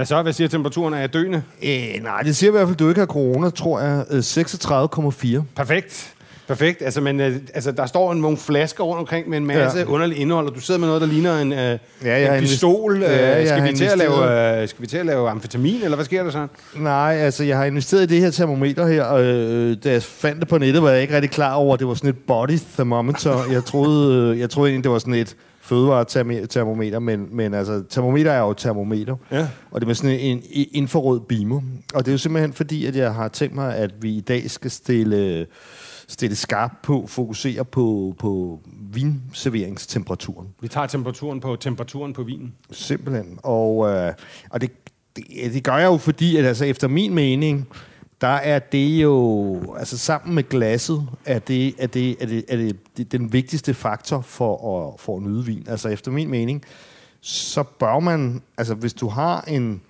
Hvad så? Hvad siger temperaturen? Er jeg døende? Øh, nej, det siger i hvert fald, at du ikke har corona, tror jeg. Øh, 36,4. Perfekt. Perfekt. Altså, men, øh, altså, der står nogle flasker rundt omkring med en masse ja. Ja. underligt indhold, og du sidder med noget, der ligner en, øh, Ja, jeg en pistol. invest- Ja, øh, jeg skal, vi til at lave, øh, skal vi til at lave amfetamin, eller hvad sker der så? Nej, altså, jeg har investeret i det her termometer her, og øh, da jeg fandt det på nettet, var jeg ikke rigtig klar over, at det var sådan et body thermometer. Jeg troede, øh, jeg troede egentlig, det var sådan et fødevaretermometer, men, men altså, termometer er jo et termometer. Ja. Og det er med sådan en en infrarød beamer. Og det er jo simpelthen fordi, at jeg har tænkt mig, at vi i dag skal stille, stille skarpt på, fokusere på, på vinserveringstemperaturen. Vi tager temperaturen på temperaturen på vinen. Simpelthen. Og, øh, og det, det, det gør jeg jo fordi, at altså, efter min mening, der er det jo, altså sammen med glasset, er det, er det, er det, er det, det den vigtigste faktor for at, for at nyde vin. Altså efter min mening, så bør man, altså hvis du har en,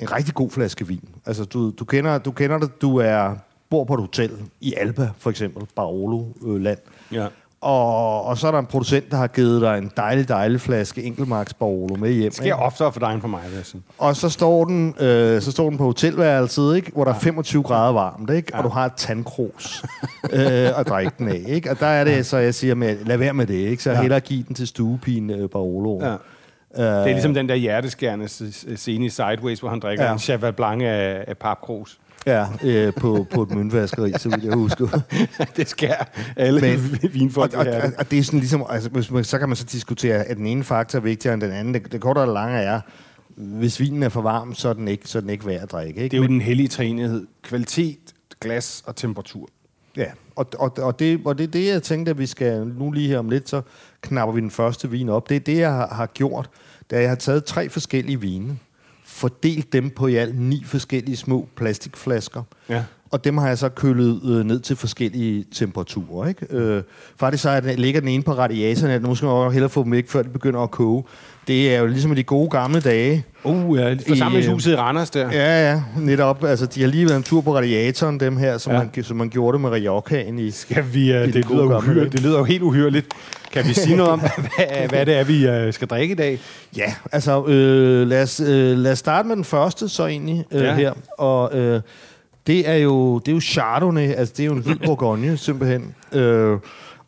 en rigtig god flaske vin, altså du, du, kender, du kender det, du er, bor på et hotel i Alba for eksempel, Barolo-land, Ja og, og så er der en producent, der har givet dig en dejlig, dejlig flaske Enkelmarks Barolo med hjem. Det sker ikke? oftere for dig end for mig, vil jeg sige. Og så står den, øh, så står den på hotelværelset, ikke? hvor der er 25 grader varmt, ikke? Ja. og du har et tandkrus øh, at drikke den af. Ikke? Og der er det, så jeg siger, med, lad være med det. Ikke? Så jeg Ja. hellere give den til stuepigen øh, Barolo. Ja. Det er ligesom den der hjerteskærende scene i Sideways, hvor han drikker ja. Ja. en Cheval Blanc af, af papkrus. Ja, øh, på, på et møntvaskeri, så vidt jeg husker. det skærer alle Men- vinfolk og, og, og, og det er sådan ligesom, altså, hvis man, så kan man så diskutere, at den ene faktor er vigtigere end den anden. Det, det korte og lange er, hvis vinen er for varm, så er den ikke, så er den ikke værd at drikke. Ikke? Det er jo den hellige træenighed. Kvalitet, glas og temperatur. Ja, og, og, og, det, og det er det, jeg tænkte, at vi skal nu lige her om lidt, så knapper vi den første vin op. Det er det, jeg har, har gjort, da jeg har taget tre forskellige vine, fordelt dem på i alt ni forskellige små plastikflasker, Ja. og dem har jeg så kølet øh, ned til forskellige temperaturer. Ikke? Øh, faktisk så er den, ligger den ene på radiatoren, at nu skal man hellere få dem væk, før det begynder at koge. Det er jo ligesom de gode gamle dage. Uh, ja, forsamlingshuset i Randers der. Ja, ja, netop. Altså, de har lige været en tur på radiatoren, dem her, som, Ja. man, som man gjorde det med Riojaen i, Skal vi, uh, I det, gode lyder uhyre, det lyder jo helt uhyrligt. Kan vi sige noget om, hvad, hvad det er, vi uh, skal drikke i dag? Ja, altså øh, lad, os, øh, lad os starte med den første så egentlig øh, ja. her. Og øh, det er jo det er jo Chardonnay, altså det er jo en hvid Bourgogne simpelthen. Øh,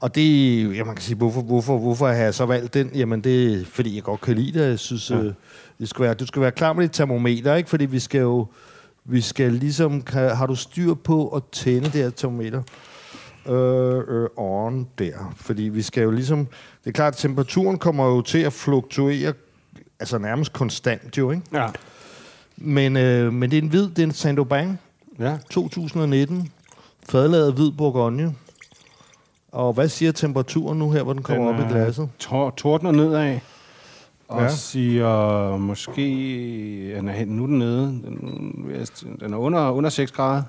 og det, ja, man kan sige, hvorfor, hvorfor, hvorfor har jeg så valgt den? Jamen det er, fordi jeg godt kan lide det. Jeg synes, Ja. øh, det skal være, du skal være klar med dit termometer, ikke? Fordi vi skal jo, vi skal ligesom, kan, har du styr på at tænde det her termometer? øh, øh, on der. Fordi vi skal jo ligesom... Det er klart, at temperaturen kommer jo til at fluktuere altså nærmest konstant jo, ikke? Ja. Men, øh, men det er en hvid, det er en Saint-Aubin ja. 2019. Fadlaget hvid Bourgogne. Og hvad siger temperaturen nu her, hvor den kommer Den op i glasset? Tor- tordner nedad. Og ja. Ja. siger måske... Den er, nu er den nede. Den, den er under, under 6 grader.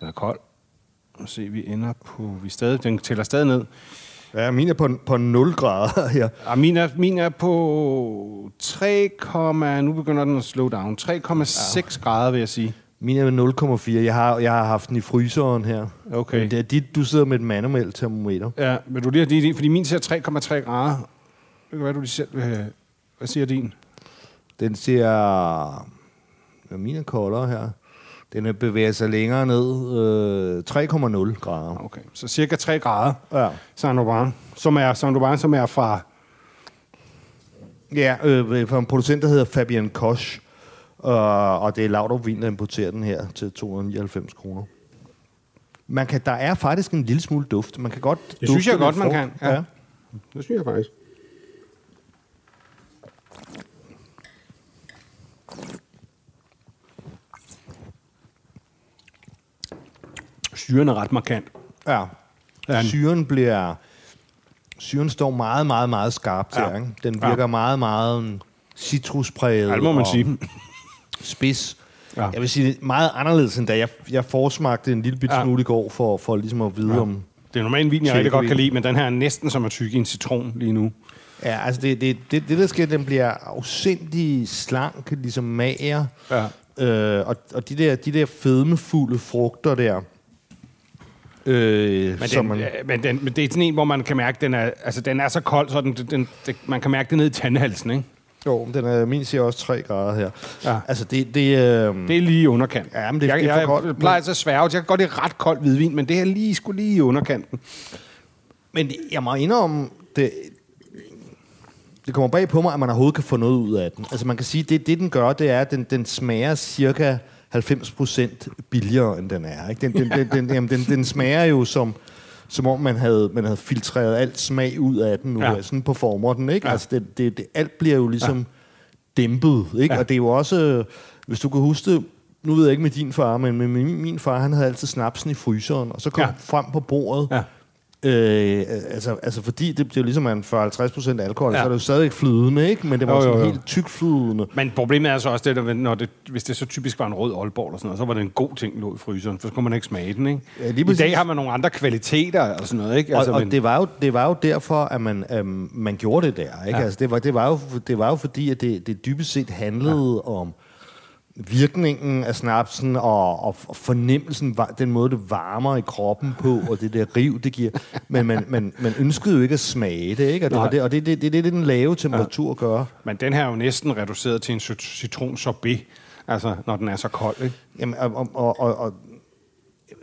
Den er kold. Og se, vi ender på... Vi stadig, den tæller stadig ned. Ja, min er på, på 0 grader her. Og min, er, min er på 3, nu begynder den at slow down. 3,6 ja. grader, vil jeg sige. Min er med 0,4. Jeg har, jeg har haft den i fryseren her. Okay. Men det er dit, du sidder med et manuelt termometer. Ja, vil du lige have dit, fordi min siger 3,3 grader. Det kan være, du lige selv vil have- Hvad siger din? Den siger... Ja, min er koldere her. Den er bevæger sig længere ned. Øh, 3,0 grader. Okay, så cirka 3 grader. Ja. Saint-Aubin, som er, Saint-Aubin, som er fra... Ja, øh, fra en producent, der hedder Fabian Koch. Uh, og det er Laudrup Vin, der importerer den her til 299 kroner. man kan, der er faktisk en lille smule duft. Man kan godt Det synes jeg godt, man frugt. kan, ja. Det synes jeg faktisk. Syren er ret markant. Ja. Ja. Syren bliver... Syren står meget, meget, meget skarpt Ja. her. Ikke? Den Ja. virker meget, meget mm, citruspræget. Ja, det må man og sige. Spids. Ja. Jeg vil sige, meget anderledes end da jeg, jeg forsmagte en lille bit Ja. smule i går, for, for ligesom at vide ja. om... Det er normalt en vin, jeg rigtig godt kan lide, men den her er næsten som at tygge en citron lige nu. Ja, altså det, det, det, det der sker, den bliver afsindig slank, ligesom mager. Ja. Øh, og og de, der, de der fedmefulde frugter der, øh, Men, den, man... man... men, den, men det er sådan en, hvor man kan mærke, den er, altså, den er så kold, så den, den, den, man kan mærke det ned i tandhalsen. Ikke? Jo, den er, min siger også 3 grader her. Ja. Altså det... det, øh, Det er lige i underkanten. Ja, men det- jeg, det er for jeg, koldt. Jeg plejer altså at sværge, jeg kan godt lide ret kold hvidvin, men det her lige skulle lige i underkanten. Men jeg må indrømme, det, det kommer bag på mig, at man overhovedet kan få noget ud af den. Altså man kan sige, det det den gør, det er, at den, den smager cirka 90% billigere, end den er. Ikke? Den, den, den, den, jamen, den, den smager jo som, som om man havde, man havde filtreret alt smag ud af den nu. Ja. Sådan performer den, ikke? Ja. Altså det, det, det, alt bliver jo ligesom ja. dæmpet, ikke? Ja. Og det er jo også, hvis du kan huske det, nu ved jeg ikke med din far, men med min, min far, han havde altid snapsen i fryseren, og så kom ja. frem på bordet, Ja. Øh, altså, altså fordi det, det er jo ligesom en 40-50% alkohol, Ja. så er det jo stadigvæk flydende, ikke? Men det var Jo, jo, jo, sådan jo. helt tykflydende. Men problemet er så også det, der, når det, hvis det så typisk var en rød Aalborg eller sådan noget, så var det en god ting, lå i fryseren, for så kunne man ikke smage den, ikke? Ja, lige I præcis. dag har man nogle andre kvaliteter og sådan noget, ikke? Og, altså, og men, det, var jo, det var jo derfor, at man, øhm, man gjorde det der, ikke? Ja. Altså, det, var, det, var jo, det var jo fordi, at det, det dybest set handlede ja. om virkningen af snapsen og, og fornemmelsen, den måde, det varmer i kroppen på, og det der riv, det giver. Men man, man, man ønskede jo ikke at smage det, ikke? Og det, og det, og det, det, det, det er det, den lave temperatur ja. gør. men den her er jo næsten reduceret til en cit- citronsorbet, altså når den er så kold, ikke? Jamen, og, og, og, og, og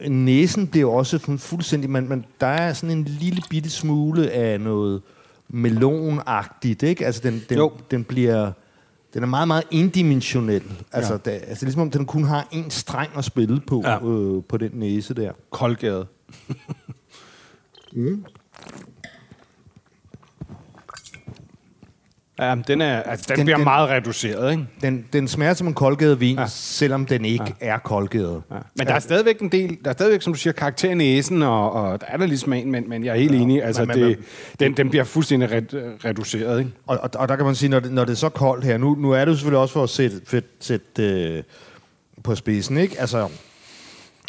næsen bliver jo også sådan fuldstændig... Man, man, der er sådan en lille bitte smule af noget melonagtigt, ikke? Altså, den, den, Jo. den bliver... Den er meget, meget indimensionel. Altså, Ja. det, altså ligesom om den kun har en streng at spille på, Ja. øh, på den næse der. Koldgade. Ja, men den, er, altså, den, den bliver den- meget reduceret, ikke? Den, den smager som en koldgade vin, Ja. selvom den ikke ja. er koldgade. Ja. Men der er stadigvæk en del, der er stadigvæk, som du siger, karakter i næsen, og, og der er der lige smagen, men, men jeg er helt ja. enig, altså Men- men- det, den, den bliver fuldstændig red, reduceret, ikke? Og, og, og der kan man sige, når det, når det er så koldt her, nu, nu er det jo selvfølgelig også for at sætte, sætte, sætte øh, på spidsen, ikke? Altså,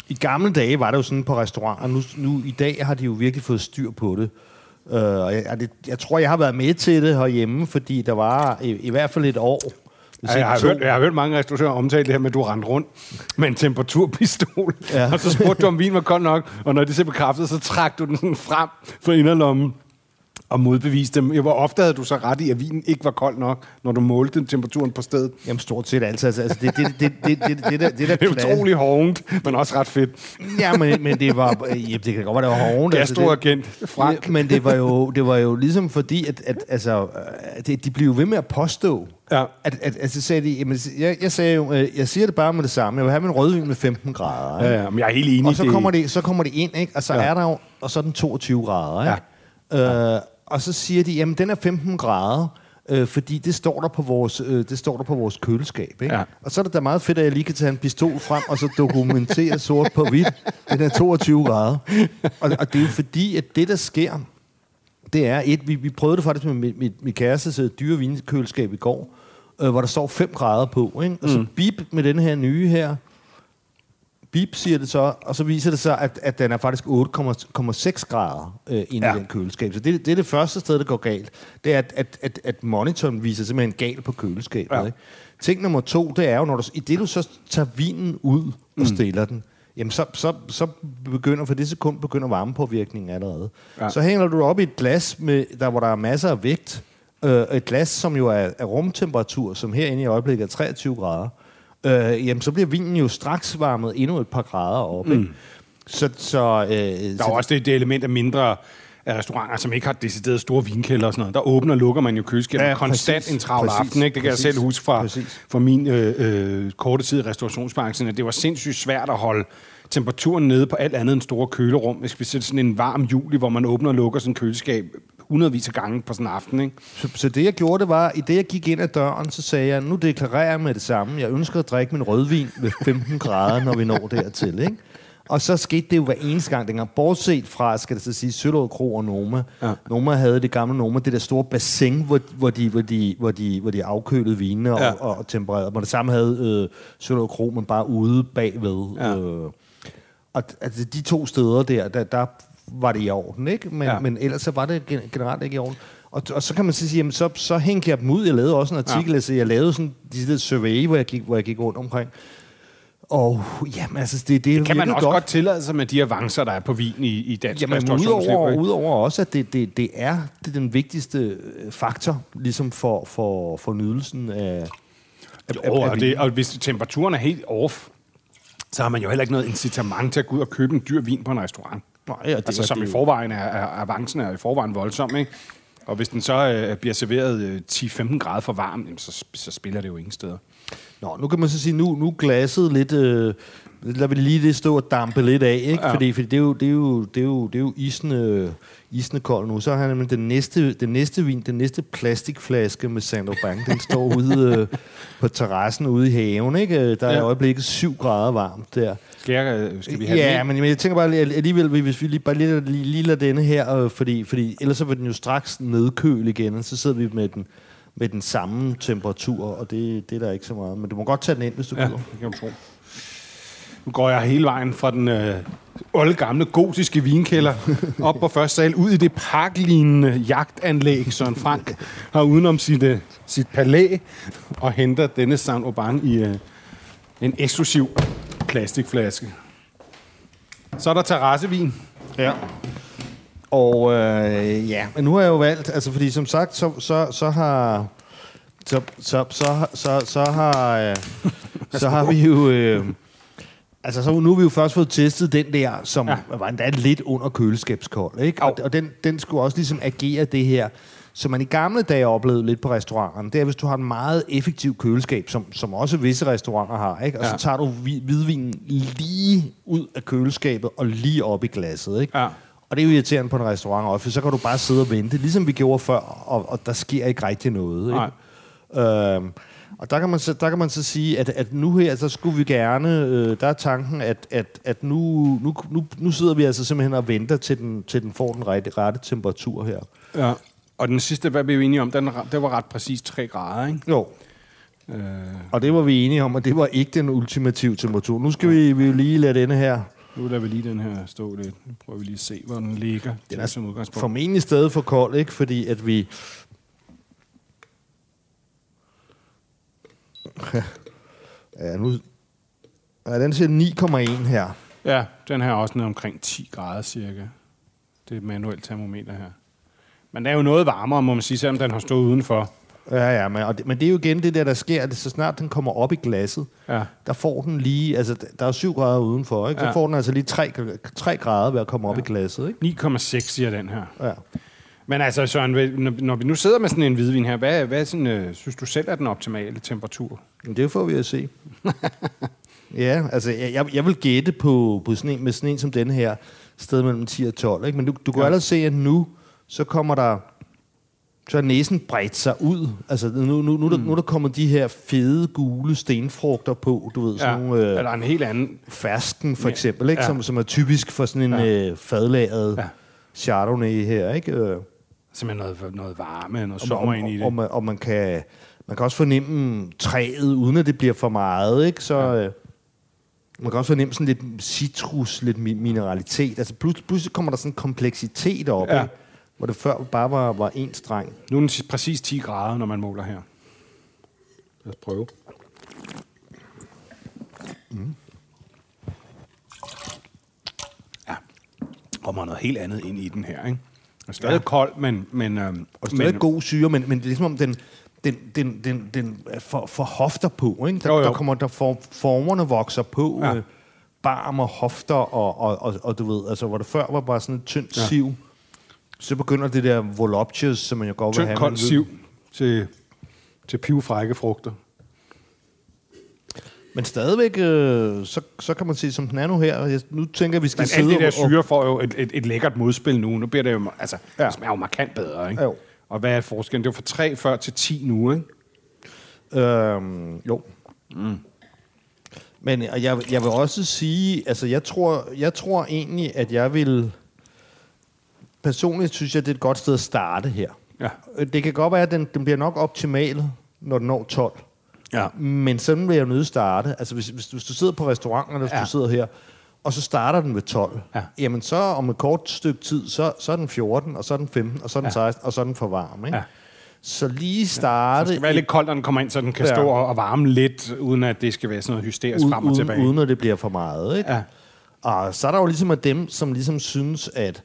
i gamle dage var det jo sådan på restauranter, nu, nu i dag har de jo virkelig fået styr på det. Uh, og jeg, det, jeg tror, jeg har været med til det herhjemme, fordi der var i, i hvert fald et år, Ja, jeg, har hørt, jeg har hørt mange restauratører omtale det her med, at du rendte rundt med en temperaturpistol, ja. Og så spurgte du, om vin var kold nok, og når det så bekræftede, så trak du den frem fra inderlommen og modbeviste dem. Hvor ofte havde du så ret i, at vinen ikke var kold nok, når du målte temperaturen på stedet? Jamen stort set altid. Altså, altså det, det, det, det, det, det, det, der, det der Det er utrolig hovent, men også ret fedt. Ja, men, men det var... Ja, det kan godt være, det var hårdt. Gastroagent Frank. Ja, men det var, jo, det var jo ligesom fordi, at, at altså, øh, det, de blev ved med at påstå, Ja. at, at, at så sagde de, jamen, jeg, jeg sagde jo, øh, jeg siger det bare med det samme, jeg vil have min rødvin med 15 grader. Ikke? Ja, ja, men jeg er helt enig. Og så kommer, det, så kommer det ind, ikke? og så ja. er der jo, og så er den 22 grader. Ikke? Ja. Øh, og så siger de, jamen den er 15 grader, øh, fordi det står der på vores, øh, det står der på vores køleskab. Ikke? Ja. Og så er det da meget fedt, at jeg lige kan tage en pistol frem, og så dokumentere sort på hvidt, den er 22 grader. Og, og det er jo fordi, at det der sker, det er et, vi, vi prøvede det faktisk med mit, mit, mit kærestes øh, dyre vinkøleskab i går, øh, hvor der står 5 grader på, ikke? og så Mm. bip med den her nye her, bip siger det så, og så viser det sig, at, at den er faktisk 8,6 grader øh, inde Ja. i den køleskab. Så det, det er det første sted, det går galt. Det er, at, at, at, at monitoren viser simpelthen galt på køleskabet. Ja. Ikke? Ting nummer to, det er jo, når du, i det du så tager vinen ud og Mm. stiller den, jamen så, så, så begynder, for det sekund begynder varmepåvirkningen allerede. Ja. Så hænger du op i et glas, med, der, hvor der er masser af vægt, øh, et glas, som jo er, er rumtemperatur, som herinde i øjeblikket er 23 grader, øh, jamen så bliver vinen jo straks varmet endnu et par grader op. Mm. Ikke? Så, så, øh, Der er jo også det, det element af mindre... af restauranter, som ikke har decideret store vinkælder og sådan noget. Der åbner og lukker man jo køleskabet Ja, konstant præcis. en travl Præcis. aften. Ikke? Det kan Præcis. jeg selv huske fra, Præcis. fra min øh, øh, korte tid i restaurationsbranchen, at det var sindssygt svært at holde temperaturen nede på alt andet end store kølerum. Hvis vi sætter sådan en varm juli, hvor man åbner og lukker sådan en køleskab hundredvis af gange på sådan en aften. Ikke? Så, så det, jeg gjorde, det var, i det, jeg gik ind ad døren, så sagde jeg, nu deklarerer jeg med det samme. Jeg ønsker at drikke min rødvin ved 15 grader, når vi når dertil, ikke? Og så skete det jo hver eneste gang dengang. Bortset fra, skal det så sige, Søllerød Kro og Noma. Ja. Noma havde det gamle Noma, det der store bassin, hvor, hvor, de, hvor, de, hvor, de, hvor de afkølede vinene og, Ja. og, og tempererede. Og det samme havde øh, Søllerød Kro, men bare ude bagved. Ja. Øh, og altså, de to steder der, der, der var det i orden, ikke? Men, Ja. men ellers så var det gen- generelt ikke i orden. Og, og så kan man så sige, jamen, så, så hængte jeg dem ud. Jeg lavede også en artikel, Ja. altså, jeg lavede sådan de der survey, hvor jeg gik, hvor jeg gik rundt omkring. Og jamen, altså, det, det, Kan man også godt. godt tillade sig med de avancer, der er på vin i, i dansk Jamen, udover, udover også, at det, det, det, er, det er den vigtigste øh, faktor, ligesom for, for, for nydelsen af... af- Jo, af og, det, og hvis temperaturen er helt off, så har man jo heller ikke noget incitament til at gå ud og købe en dyr vin på en restaurant. Nej, og det, Altså, som det, i forvejen er, er avancen er i forvejen voldsom, ikke? Og hvis den så øh, bliver serveret øh, 10-15 grader for varm, jamen, så, så spiller det jo ingen steder. Nå, nu kan man så sige, nu, nu glasset lidt... Øh, lader vi lige det stå og dampe lidt af, ikke? Ja. Fordi, fordi det, er jo, det, er jo, det, er jo, det er jo isende, isende kold nu. Så har han nemlig den næste, den næste vin, den næste plastikflaske med Saint Bank, den står ude øh, på terrassen ude i haven, ikke? Øh, Der er Ja. i øjeblikket 7 grader varmt der. Skal, jeg, øh, skal vi have Ja, den men, men jeg tænker bare lige- alligevel, hvis vi lige, bare lige, lige, lige lader denne her, øh, fordi, fordi ellers så vil den jo straks nedkøle igen, og så sidder vi med den, med den samme temperatur, og det, det er der ikke så meget. Men du må godt tage den ind, hvis du Ja, ja. det kan du tro. Nu går jeg hele vejen fra den øh, olde gamle gotiske vinkælder op på første sal, ud i det parklignende jagtanlæg, Søren Frank har udenom sit, øh, sit palæ, og henter denne Saint Aubin i øh, en eksklusiv plastikflaske. Så er der terrassevin. Ja. Og øh, ja, men nu har jeg jo valgt, altså fordi som sagt, så, så, så har... Så, så, så, så, så har øh, så har vi jo øh, altså så nu har vi jo først fået testet den der som Ja. var endda lidt under køleskabskold, ikke? Og, og den, den skulle også ligesom agere det her som man i gamle dage oplevede lidt på restauranterne, det er, hvis du har en meget effektiv køleskab, som, som også visse restauranter har, ikke? og Ja. så tager du hvi- hvidvinen lige ud af køleskabet og lige op i glasset. Ikke? Ja. Og det er jo irriterende på en restaurant også, for så kan du bare sidde og vente, ligesom vi gjorde før, og, og der sker ikke rigtig noget. Ikke? Øhm, og der kan, man så, der kan man så sige, at, at nu her, så skulle vi gerne, øh, der er tanken, at, at, at nu, nu, nu, nu sidder vi altså simpelthen og venter, til den, til den får den rette, rette temperatur her. Ja. Og den sidste, hvad blev vi enige om? Den, det var ret præcis 3 grader, ikke? Jo. Øh, Og det var vi enige om, og det var ikke den ultimative temperatur. Nu skal vi, vi lige lade denne her nu lader vi lige den her stå lidt. Nu prøver vi lige at se, hvor den ligger. Den er som udgangspunkt. formentlig stadig for kold, ikke? Fordi at vi... ja, nu... Ja, den siger 9,1 her. Ja, den her er også nede omkring 10 grader cirka. Det er et manuelt termometer her. Men den er jo noget varmere, må man sige, selvom den har stået udenfor. Ja, ja, men, og det, men det er jo igen det der, der sker, at så snart den kommer op i glasset, Ja. der får den lige, altså der er 7 grader udenfor, ikke? Så Ja. får den altså lige 3, 3 grader ved at komme op i glasset, ikke? 9,6 siger den her. Ja. Men altså, Søren, når, vi nu sidder med sådan en hvidvin her, hvad, hvad sådan, øh, synes du selv er den optimale temperatur? Det får vi at se. ja, altså jeg, jeg- vil gætte på, på sådan en, med sådan en som den her, sted mellem 10 og 12. Ikke? Men du, du kan Ja. allerede se, at nu, så kommer der, så er næsen bredt sig ud. Altså nu, nu, nu, mm. der, nu er der kommet de her fede, gule stenfrugter på, du ved, sådan Ja. nogle Øh, øh, Eller en helt anden. fersken for Ja. eksempel, ikke? Ja. Som, som er typisk for sådan en Ja. øh, fadlaget Ja. ja. chardonnay her, ikke? Øh, Simpelthen noget, noget varme, noget og, sommer ind i det. og, man, og man kan man kan også fornemme træet, uden at det bliver for meget, ikke? Så ja. man kan også fornemme sådan lidt citrus, lidt mi- mineralitet. Altså pludselig, pludselig kommer der sådan en kompleksitet op, Ja. ja. hvor det før bare var, var en streng. Nu er den præcis 10 grader, når man måler her. Lad os prøve. Ja, kommer noget helt andet ind i den her, ikke? Er stadig ja. kold, men... men, øhm, Og stadig men god syre, men, men det er ligesom om den, den, den, den, den for, for hofter på, ikke? Der, Jo, jo. der kommer der for, formerne vokser på, Ja. øh, barm og hofter, og, og, og, og, du ved, altså hvor det før var bare sådan et tyndt Ja. siv, så begynder det der voluptuous, som man jo godt vil Tynd have. kold man ved- siv til, til pivfrække frugter. Men stadigvæk, øh, så, så kan man sige, som den er nu her. Jeg, nu tænker jeg, vi skal Men sidde alt det der syre får jo et, et, et lækkert modspil nu. Nu bliver det jo, altså, Ja. det smager jo markant bedre, ikke? Jo. Og hvad er forskellen? Det er jo fra 3 før til 10 nu, ikke? Øhm, jo. Mm. Men og jeg, jeg vil også sige, altså jeg tror, jeg tror egentlig, at jeg vil... Personligt synes jeg, det er et godt sted at starte her. Ja. Det kan godt være, at den, den bliver nok optimal, når den når 12. Ja. Men sådan vil jeg nødt starte. Altså hvis, hvis, hvis du sidder på restauranten, eller hvis ja. Ja. du sidder her, og så starter den ved 12, Ja. jamen så om et kort stykke tid, så, så er den 14, og så er den 15, og så er den Ja. 16, og så er den for varm. Ikke? Ja. Så lige Så starte... det skal være lidt koldt, når den kommer ind, så den kan Ja. stå og varme lidt, uden at det skal være sådan noget hysterisk frem og uden, tilbage. uden at det bliver for meget. Ikke? Ja. Og så er der jo ligesom af dem, som ligesom synes, at,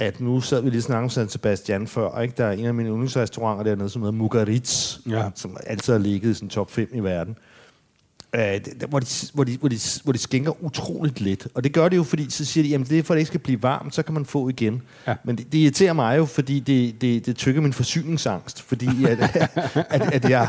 at nu sad vi lige snakke om San Sebastian før, ikke? der er en af mine yndlingsrestauranter dernede, som hedder Mugaritz, Ja. som altid har ligget i sådan top 5 i verden. Uh, hvor, de, hvor, de, hvor, de, hvor de skænker utroligt lidt. Og det gør det jo, fordi så siger de, jamen det er for, at det ikke skal blive varmt, så kan man få igen. Ja. Men det, det irriterer mig jo, fordi det, det, det tykker min forsyningsangst. Fordi at, at, at, jeg,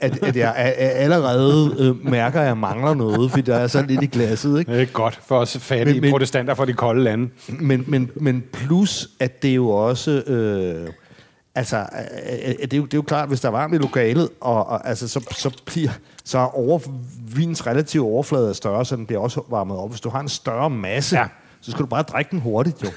at, at jeg a- a- allerede øh, mærker, at jeg mangler noget, fordi der er så lidt i glasset. Ikke? Det er godt for os fattige Men- men- protestanter fra de kolde lande. Men, men, men plus, at det jo også... Øh, altså, øh, øh, øh, det, er jo, det er jo klart, hvis der er varmt i lokalet, og, og altså, så, så bliver så er over, vinens relative overflade er større, så den bliver også varmet op. Hvis du har en større masse, ja. Så skal du bare drikke den hurtigt, jo.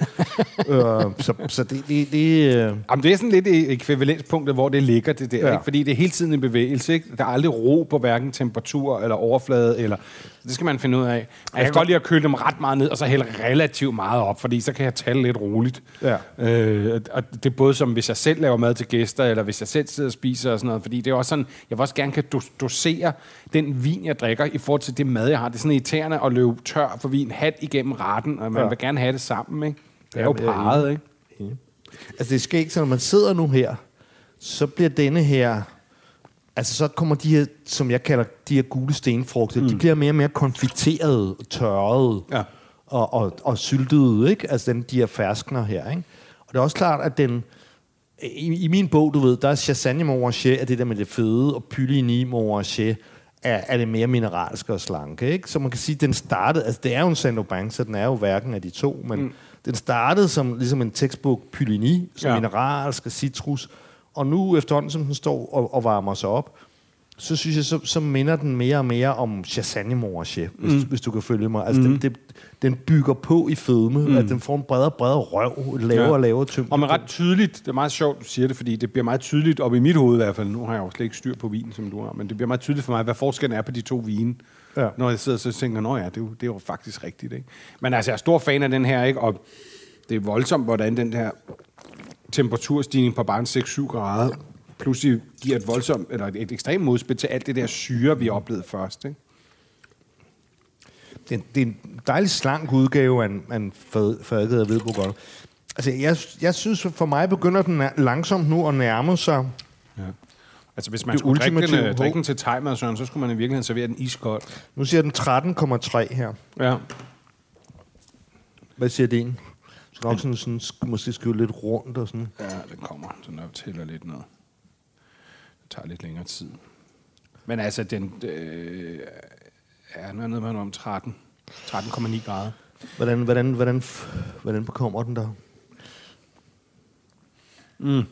øh, så, så det... det, det øh, Jamen, det er sådan lidt i ekvivalenspunktet, hvor det ligger, det der. Ja. Ikke? Fordi det er hele tiden en bevægelse. Ikke? Der er aldrig ro på hverken temperatur eller overflade. Eller... Det skal man finde ud af. Men jeg kan godt lide at køle dem ret meget ned, og så hælde relativt meget op, fordi så kan jeg tale lidt roligt. Ja. Øh, og det er både som, hvis jeg selv laver mad til gæster, eller hvis jeg selv sidder og spiser og sådan noget. Fordi det er også sådan, jeg vil også gerne kan dos- dosere den vin, jeg drikker, i forhold til det mad, jeg har. Det er sådan irriterende at løbe tør for vin, hat igennem retten, og man Ja. vil gerne have det sammen. Ikke? Det er jo parret, ikke? Altså det skal ikke, så når man sidder nu her, så bliver denne her, altså så kommer de her, som jeg kalder de her gule stenfrugter, mm. de bliver mere og mere konfiterede, tørrede Ja. og, og, og syltede, ikke? Altså den, de her ferskner her, ikke? Og det er også klart, at den, i, i min bog, du ved, der er Chassagne Montrachet, er det der med det fede, og Puligny Montrachet er, er det mere mineralske og slanke, ikke? Så man kan sige, at den startede, altså det er jo en Saint-Aubin, så den er jo hverken af de to, men mm. den startede som ligesom en tekstbog Puligny, som. Ja. mineralsk og citrus, og nu efterhånden, som den står og, og varmer sig op, så synes jeg, så, så minder den mere og mere om Chassagne Montrachet, hvis, mm. hvis du kan følge mig. Altså, mm. den, det, den bygger på i fedme, mm. at den får en bredere og bredere røv, lavere Ja. og lavere tyngde. Og men ret tydeligt, det er meget sjovt, du siger det, fordi det bliver meget tydeligt, op i mit hoved i hvert fald, nu har jeg jo slet ikke styr på vinen, som du har, men det bliver meget tydeligt for mig, hvad forskellen er på de to vine. Ja. Når jeg sidder så tænker, nå ja, det er, jo, det er jo faktisk rigtigt. Ikke? Men altså, jeg er stor fan af den her, ikke? og det er voldsomt, hvordan den her temperaturstigning på bare en 6-7 grader pludselig giver et voldsomt, eller et, ekstremt modspil til alt det der syre, vi oplevede først. Ikke? Det, er- det er en dejlig slank udgave af en, af en fad- fadket af hvidbourgogne. Altså, jeg, jeg synes, for mig begynder den langsomt nu at nærme sig. Ja. Altså, hvis man Det skulle drikke den, øh, drikke den til thai Søren, så skulle man i virkeligheden servere den iskold. Nu siger den 13,3 her. Ja. Hvad siger det en? Så nok sådan, sådan sk- måske skrive lidt rundt og sådan. Ja, den kommer, så når jeg tæller lidt ned. Tager lidt længere tid. Men altså, den øh, er nede med om 13. 13,9 grader. Hvordan, hvordan, hvordan, hvordan kommer den der? Mm.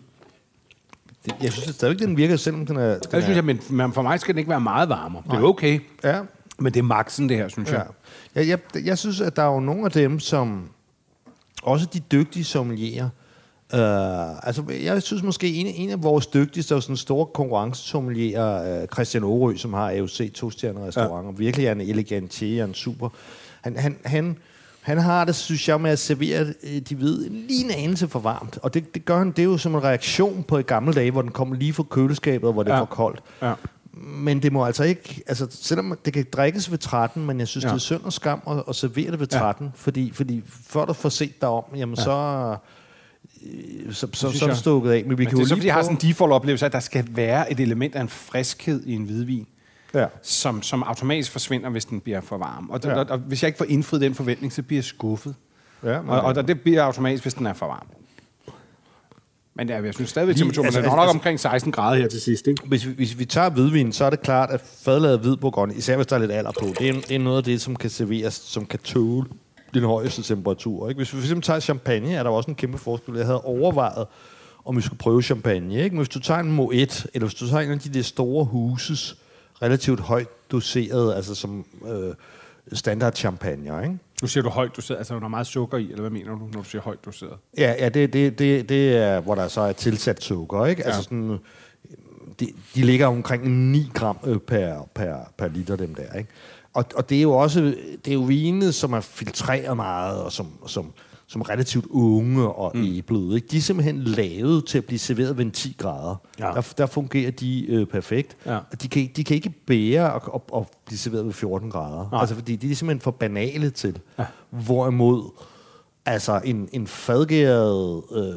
Det, jeg synes at stadigvæk, den virker, selvom den er... Den Der synes er, jeg, men, men for mig skal den ikke være meget varmere. Det er okay, Ja, men det er maksen det her, synes ja. jeg. Jeg, jeg, jeg synes, at der er jo nogle af dem, som... Også de dygtige sommelierer. Uh, altså, jeg synes måske, en, en af vores dygtigste og sådan store konkurrencesommelier, uh, Christian Aarø, som har AOC to stjerner restauranter, ja. virkelig er en elegantier, en super. Han, han, han, han har det, synes jeg, med at servere øh, de hvide lige en anelse for varmt. Og det, det gør han, det er jo som en reaktion på i gamle dage, hvor den kom lige fra køleskabet, hvor det ja. For koldt. Ja. Men det må altså ikke, altså selvom det kan drikkes ved 13, men jeg synes. Ja. det er synd og skam at, at servere det ved 13, ja. fordi, fordi før du får set dig om, jamen ja. så, øh, så, det jeg. stukket af. Men vi Men kan det jo er så, fordi jeg har sådan en default-oplevelse, at der skal være et element af en friskhed i en hvidvin, Ja. som, som automatisk forsvinder, hvis den bliver for varm. Og, Ja. og, og hvis jeg ikke får indfriet den forventning, så bliver jeg skuffet. Ja, Og, og der, det bliver automatisk, hvis den er for varm. Men ja, jeg synes stadigvæk, Lige- temperaturen altså, er nok altså- omkring 16 grader her til sidst. Ikke? Hvis vi, hvis vi tager hvidvin, så er det klart, at fadlaget hvid bourgogne, især hvis der er lidt alder på, det er, det er noget af det, som kan serveres, som kan tåle den højeste temperatur. Ikke? Hvis vi eksempel tager champagne, er der også en kæmpe forskel. Jeg havde overvejet, om vi skulle prøve champagne. Ikke? Men hvis du tager en Moet, eller hvis du tager en af de der store huses, relativt højt doseret, altså som øh, standard champagne, ikke? Nu siger du højt doseret, altså der er meget sukker i, eller hvad mener du, når du siger højt doseret? Ja, ja det, det, det, det er, hvor der så er tilsat sukker, ikke? Ja. Altså sådan, de, de ligger omkring 9 gram øh, per, per, per liter, dem der, ikke? Og, og det er jo også, det er jo vine, som er filtreret meget, og som, som, som er relativt unge og mm. æblede, ikke? De er simpelthen lavet til at blive serveret ved 10 grader. Ja. Der, der fungerer de øh, perfekt. Ja. De kan, de kan ikke bære at, at, at blive serveret ved 14 grader. Nej. Altså, fordi de er simpelthen for banale til. Ja. Hvorimod Altså en, en fadgæret øh,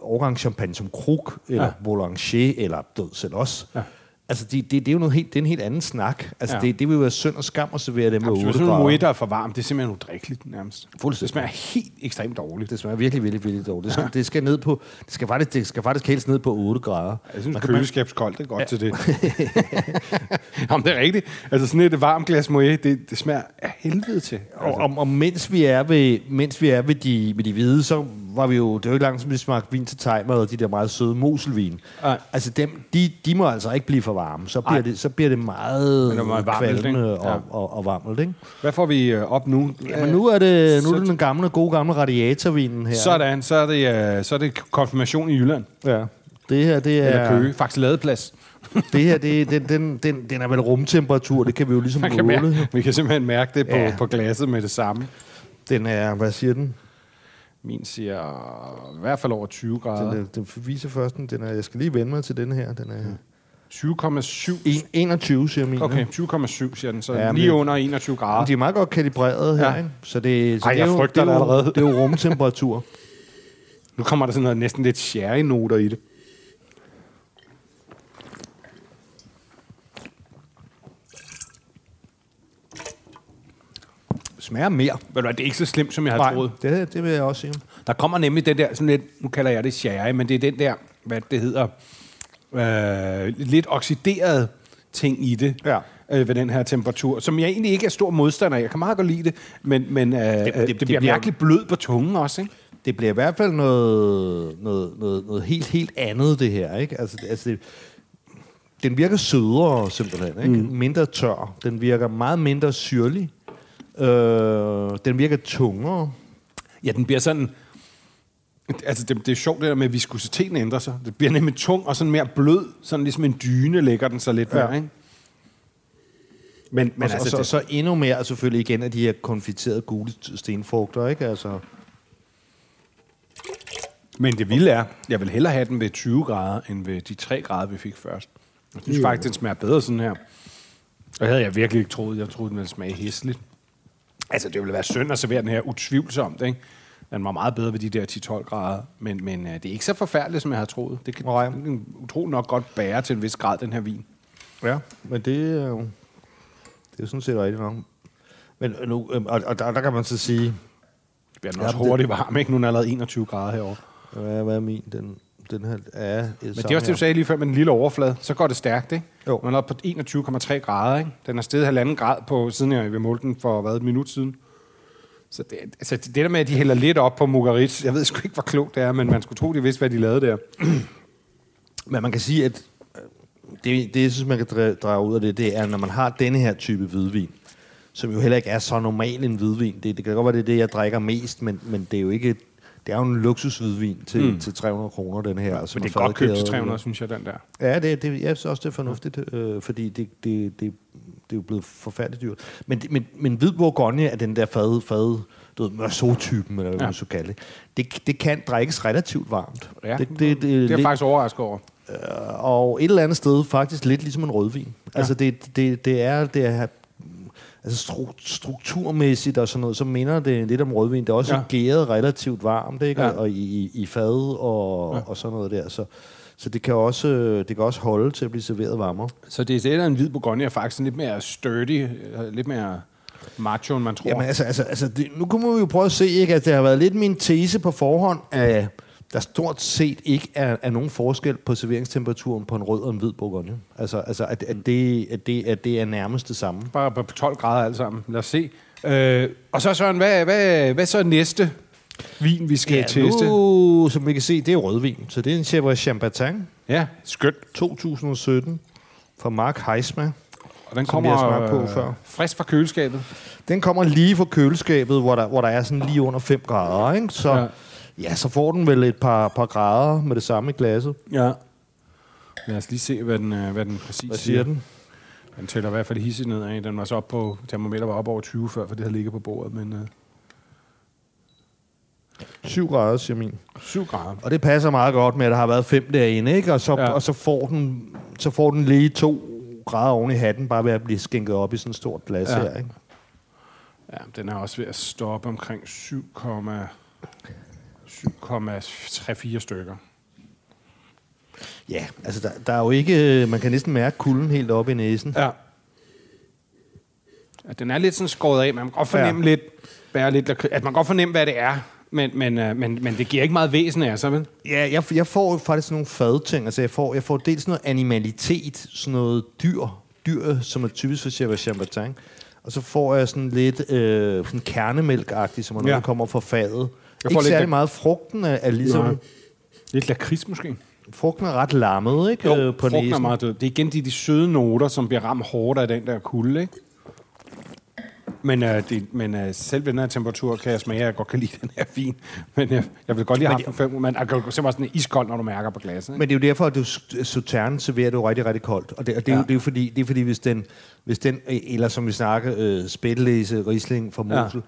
årgangschampagne som Krug, eller ja. Boulanger, eller død selv også. Ja. Ja. Altså, det, det, det, er jo noget helt, det er en helt anden snak. Altså, Ja. ja. det, det vil jo være synd og skam at servere det med Absolut. 8 Sådan en grader. Moet, der er for varmt, det er simpelthen udrikkeligt nærmest. Det Fuldstændig. smager helt ekstremt dårligt. Det smager virkelig, virkelig, virkelig dårligt. Det skal, det skal ned på, det skal faktisk, det skal faktisk helst ned på 8 grader. Jeg synes, køleskabskoldt er godt ja. til det. Jamen, det er rigtigt. Altså sådan et varmt glas Moet, det, det smager af helvede til. Og, Altså. og, og mens vi er ved, mens vi er ved de, ved de hvide, så var vi jo, det er jo ikke langt, som vi smagte vin til timer, og de der meget søde moselvin. Nej. Altså dem, de, de må altså ikke blive for varme. Så bliver, Nej. det, så bliver det meget, Men det meget varmelt, kvalmende Ja. og, og, og varmelt, ikke? Hvad får vi øh, op nu? Jamen nu er det, nu er det den gamle, gode gamle radiatorvinen her. Sådan, så er det, øh, så er det konfirmation i Jylland. Ja. Det her, det Eller er, Køge. Faktisk ladeplads. det her, det, den, den, den, den er vel rumtemperatur, det kan vi jo ligesom måle. mærke, vi kan simpelthen mærke det på, Ja. på glasset med det samme. Den er, hvad siger den? Min siger i hvert fald over 20 grader. Den, er, den viser først, den den er, jeg skal lige vende mig til den her. Den er 20,7. en- 21, siger min. Okay, 20,7 siger den, så Ja, lige under 21 grader. De er meget godt kalibreret her, Ja. ikke? Så det, så Ej, det, er jeg jo, frygter det, er det allerede. det er jo rumtemperatur. Nu kommer der sådan noget, næsten lidt sherry-noter i det. Smager mere. Hvad, det er ikke så slemt, som jeg havde troet. det, det vil jeg også sige. Der kommer nemlig den der, sådan lidt, nu kalder jeg det sherry, men det er den der, hvad det hedder, øh, lidt oxideret ting i det. Ja. Øh, ved den her temperatur, som jeg egentlig ikke er stor modstander af. Jeg kan meget godt lide det, men, men øh, det, det, det, det, det bliver bliver- mærkeligt blød på tungen også, ikke? Det bliver i hvert fald noget, noget, noget, noget helt, helt andet, det her. Ikke? Altså, altså det, den virker sødere, simpelthen. Ikke? Mm. Mindre tør. Den virker meget mindre syrlig. Øh, den virker tungere. Ja, den bliver sådan... Altså, det, det er sjovt, det der med, at viskositeten ændrer sig. Det bliver nemlig tung og sådan mere blød. Sådan ligesom en dyne lægger den sig lidt mere, Ja. ikke? Men, men og, altså, så, det, så endnu mere selvfølgelig igen af de her konfiterede gule stenfrugter. Ikke? Altså, men det vilde er, jeg vil hellere have den ved 20 grader, end ved de 3 grader, vi fik først. Jeg synes Jo. faktisk, den smager bedre sådan her. Og det havde jeg virkelig ikke troet. Jeg troede, den ville smage hæsligt. Altså, det ville være synd at servere den her utvivlsomt, ikke? Den var meget bedre ved de der 10-12 grader. Men, men uh, det er ikke så forfærdeligt, som jeg havde troet. Det kan, Nej. det kan utroligt nok godt bære til en vis grad, den her vin. Ja, men det er jo... Det er jo sådan set rigtigt nok. Men nu, øhm, og, og der, der kan man så sige, Det bliver den Ja, også det- hurtigt varm, ikke? Nu er den allerede 21 grader herovre. hvad, hvad er min? Den, den her er... Men det er også det, du sagde lige før med den lille overflade. Så går det stærkt, ikke? Jo. Man er oppe på 21,3 grader, ikke? Den er steget halvanden grad på, siden jeg målte den for, hvad, et minut siden. Så det, altså, det der med, at de hælder lidt op på Mugaritz, jeg ved sgu ikke, hvor klogt det er, men man skulle tro, de vidste, hvad de lavede der. Men man kan sige, at øh, det, det jeg synes, man kan dra- drage ud af det, det er, når man har denne her type hvidvin, som jo heller ikke er så normal en hvidvin. Det, det kan godt være, det er det, jeg drikker mest, men, men det er jo ikke... Det er jo en luksushvidvin til, mm. til 300 kroner, den her. som Men det er godt købt til fadgæret. 300, 300, synes jeg, den der. Ja, det, det, jeg synes også, det er fornuftigt, øh, fordi det, det, det, det er jo blevet forfærdeligt dyrt. Men, det- men, men hvid Bourgogne er den der fad, fad du ved, Meursault-typen, eller hvad Ja. man så kalde det. det. Det kan drikkes relativt varmt. Ja, det, det, det, det, det er lidt- faktisk overrasket over. og et eller andet sted faktisk lidt ligesom en rødvin. Ja. Altså det, det, det er det er altså stru- strukturmæssigt og sådan noget, så minder det lidt om rødvin. Det er også Ja. gæret relativt varmt, ikke? Ja. Ja. Og i, i, i fad og, Ja. og sådan noget der. Så, så det kan også det kan også holde til at blive serveret varmere. Så det er en hvid Bourgogne er faktisk lidt mere sturdy, øh, lidt mere macho, end man tror. Jamen altså, altså, altså det, nu kunne vi jo prøve at se, ikke, at det har været lidt min tese på forhånd, at der stort set ikke er, er nogen forskel på serveringstemperaturen på en rød og en hvid bourgogne. Altså, altså at, at, det, at, det, at det er nærmest det samme. Bare på 12 grader alt sammen. Lad os se. Øh, og så Søren, hvad, hvad, hvad så næste vin, vi skal Ja, teste? nu, som vi kan se, det er rødvin. Så det er en Chèvre Champagne Ja, skønt. 2017 fra Mark Heisma. Og den har smagt på øh, før. frisk fra køleskabet. Den kommer lige fra køleskabet, hvor der, hvor der er sådan lige under 5 grader. Ikke? Så, Ja. Ja. så får den vel et par, par grader med det samme i glasset. Ja. Lad os lige se, hvad den, øh, hvad den præcis Hvad siger den? Den tæller i hvert fald hissigt ned af. Den var så op på, termometer var op over 20 før, for det havde ligget på bordet, men øh, 7 grader, siger min. 7 grader. Og det passer meget godt med, at der har været 5 derinde, ikke? Og, så, Ja. og så, får den, så får den lige 2 grader oven i hatten, bare ved at blive skænket op i sådan et stort glas Ja. her, ikke? Ja, den er også ved at stoppe omkring 7,3-4 stykker. Ja, altså der, der er jo ikke... Man kan næsten mærke kulden helt op i næsen. Ja. ja. Den er lidt sådan skåret af, man kan godt fornemme ja. lidt, bære lidt, at man kan godt fornemme, hvad det er, men, men, øh, men, men det giver ikke meget væsen af sig, vel? Ja, jeg, jeg får faktisk nogle fadting. Altså, jeg får, jeg får dels noget animalitet, sådan noget dyr, dyr som er typisk for Chèvre Champagne. Og så får jeg sådan lidt øh, sådan kernemælk-agtigt, som er noget, Ja. der kommer fra fadet. Jeg får Ikke særlig meget. Frugten er, er ligesom... Nej. Lidt lakrids måske. Frugten er ret lammet, ikke? Jo, øh, på frugten er næsen. meget død. Det er igen de, de søde noter, som bliver ramt hårdt af den der kulde, ikke? Men, øh, det, men øh, selv ved den her temperatur kan jeg smage, at jeg godt kan lide den her vin. Men øh, jeg vil godt lige have den fem, men jeg kan jo simpelthen sådan iskold, når du mærker på glasset. Ikke? Men det er jo derfor, at du, Sautern serverer du rigtig, rigtig koldt. Og det, og det, ja. er, jo, det, er, jo fordi, det er fordi, hvis den, hvis den eller som vi snakker, øh, spættelæse Riesling fra Ja.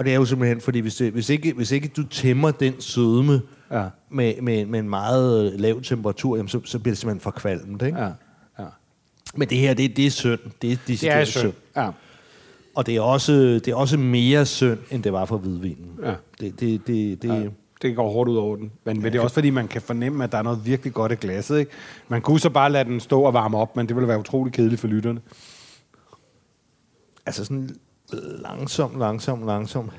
Og det er jo simpelthen, fordi hvis, det, hvis, ikke, hvis ikke du tæmmer den sødme Ja. med, med, med en meget lav temperatur, jamen, så, så bliver det simpelthen for kvalmt. Ikke? Ja. Ja, ja. Men det her, det, det er synd. Det er, Det er synd. Ja. Og det er, også, det er også mere synd, end det var for hvidvinen. Ja. Det, det, det, det, Ja. Det går hårdt ud over den. Men, men det er også fordi, man kan fornemme, at der er noget virkelig godt i glasset. Ikke? Man kunne så bare lade den stå og varme op, men det ville være utrolig kedeligt for lytterne. Altså sådan langsomt, langsomt, langsomt.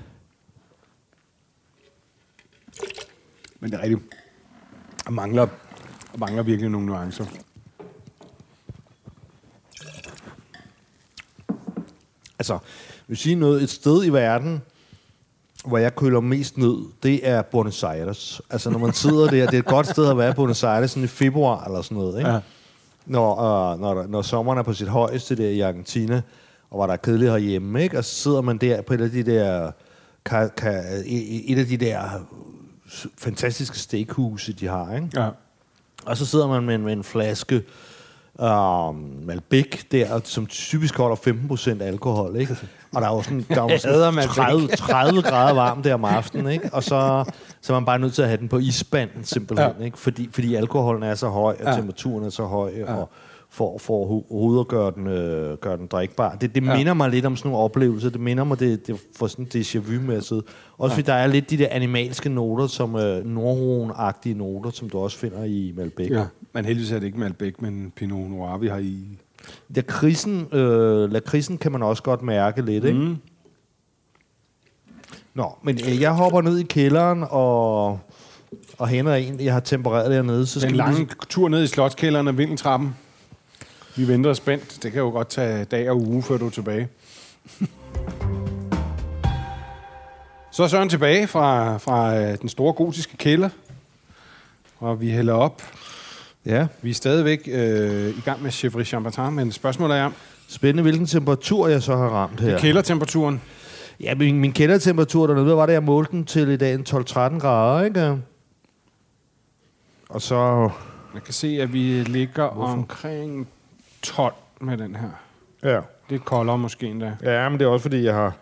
Men det er rigtigt. Der mangler, der mangler virkelig nogle nuancer. Altså, jeg vil sige noget, et sted i verden, hvor jeg køler mest ned, det er Buenos Aires. Altså, når man sidder der, det er et godt sted at være i Buenos Aires, sådan i februar eller sådan noget, ikke? Ja. Når, uh, når, når sommeren er på sit højeste der i Argentina, og hvor der er kedeligt herhjemme, ikke? Og så sidder man der på et af de der, ka, ka, et af de der fantastiske steakhuse, de har, ikke? Ja. Og så sidder man med en, med en flaske um, Malbec der, som typisk holder 15% alkohol, ikke? Og der er jo sådan, der er jo sådan Malbec. 30, 30 grader varmt der om aftenen, ikke? Og så, så er man bare nødt til at have den på isbanden simpelthen, Ja. ikke? Fordi, fordi alkoholen er så høj, og ja. temperaturen er så høj, ja. og for, for overhovedet at gøre den, øh, gøre den drikbar. Det, det Ja. minder mig lidt om sådan nogle oplevelser. Det minder mig, det, det får sådan déjà vu med at sidde. Også fordi der er lidt de der animalske noter, som øh, nordroen-agtige noter, som du også finder i Malbec. ja. Men heldigvis er det ikke Malbec, men Pinot Noir, vi har i. Lakridsen, øh, lakridsen kan man også godt mærke lidt, ikke? Mm. Nå, men øh, jeg hopper ned i kælderen og, og henter en, jeg har tempereret dernede. Så Den skal vi lange lige- tur ned i slotskælderen af vindeltrappen. Vi venter spændt. Det kan jo godt tage dag og uge, før du er tilbage. Så er Søren tilbage fra, fra øh, den store gotiske kælder. Og vi hælder op. Ja, Vi er stadigvæk øh, i gang med Chevrolet Champagne, men spørgsmålet er, spændende, hvilken temperatur jeg så har ramt her. kældertemperaturen. Ja, min, min kældertemperatur dernede, hvad var det, jeg målte den til i dag? En 12-13 grader, ikke? Og så... Jeg kan se, at vi ligger Hvorfor? omkring 12 med den her. Ja. Det er koldere måske endda. Ja, men det er også fordi, jeg har...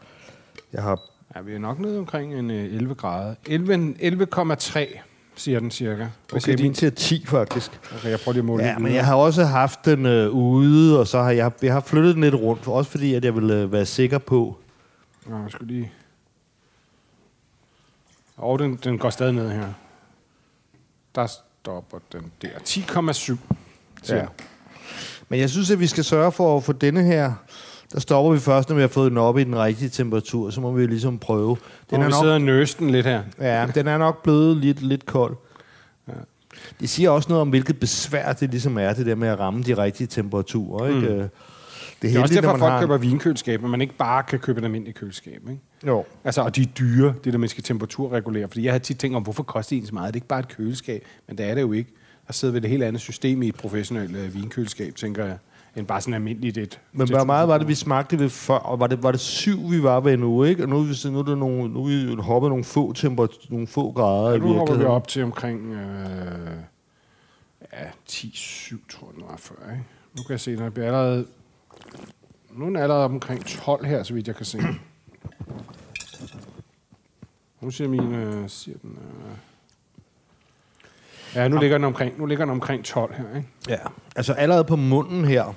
Jeg har Ja, vi er nok nede omkring en øh, 11 grader. 11 11,3 siger den cirka. Hvad okay, min din? til 10 faktisk. Okay, jeg prøver lige at måle Ja, men jeg har også haft den øh, ude, og så har jeg, jeg har flyttet den lidt rundt, også fordi at jeg vil øh, være sikker på... Nå, jeg skulle lige... Og den, den går stadig ned her. Der stopper den der. 10,7. siger Ja. Men jeg synes, at vi skal sørge for at få denne her... Der stopper vi først, når vi har fået den op i den rigtige temperatur. Så må vi ligesom prøve. Den er vi nok, sidder og nøse den lidt her. ja, den er nok blevet lidt, lidt kold. Det siger også noget om, hvilket besvær det ligesom er, det der med at ramme de rigtige temperaturer. Ikke? Mm. Det er også derfor, folk har... køber vinkøleskab, men man ikke bare kan købe et almindeligt køleskab. Ikke? Jo. Altså, og de er dyre, det der man skal temperaturregulere. Fordi jeg har tit tænkt om, hvorfor koster det så meget? Det er ikke bare et køleskab, men det er det jo ikke. Der sidder ved det helt andet system i et professionelt øh, vinkøleskab, tænker jeg, end bare sådan almindeligt et. Men hvor meget var det, vi smagte ved før? Og var det, var det syv, vi var ved nu, ikke? Og nu, vi, nu, er det nogle, nu er vi hoppet nogle få, temper, nogle få grader. Ja, nu hopper vi op til omkring øh, ja, 10-7, tror jeg, nu var før. Ikke? Nu kan jeg se, når jeg bliver allerede nu er den allerede omkring 12 her, så vidt jeg kan se. Nu siger min... Øh, siger den, øh, ja, nu ligger, den omkring, nu ligger den omkring 12 her, ikke? Ja, altså allerede på munden her,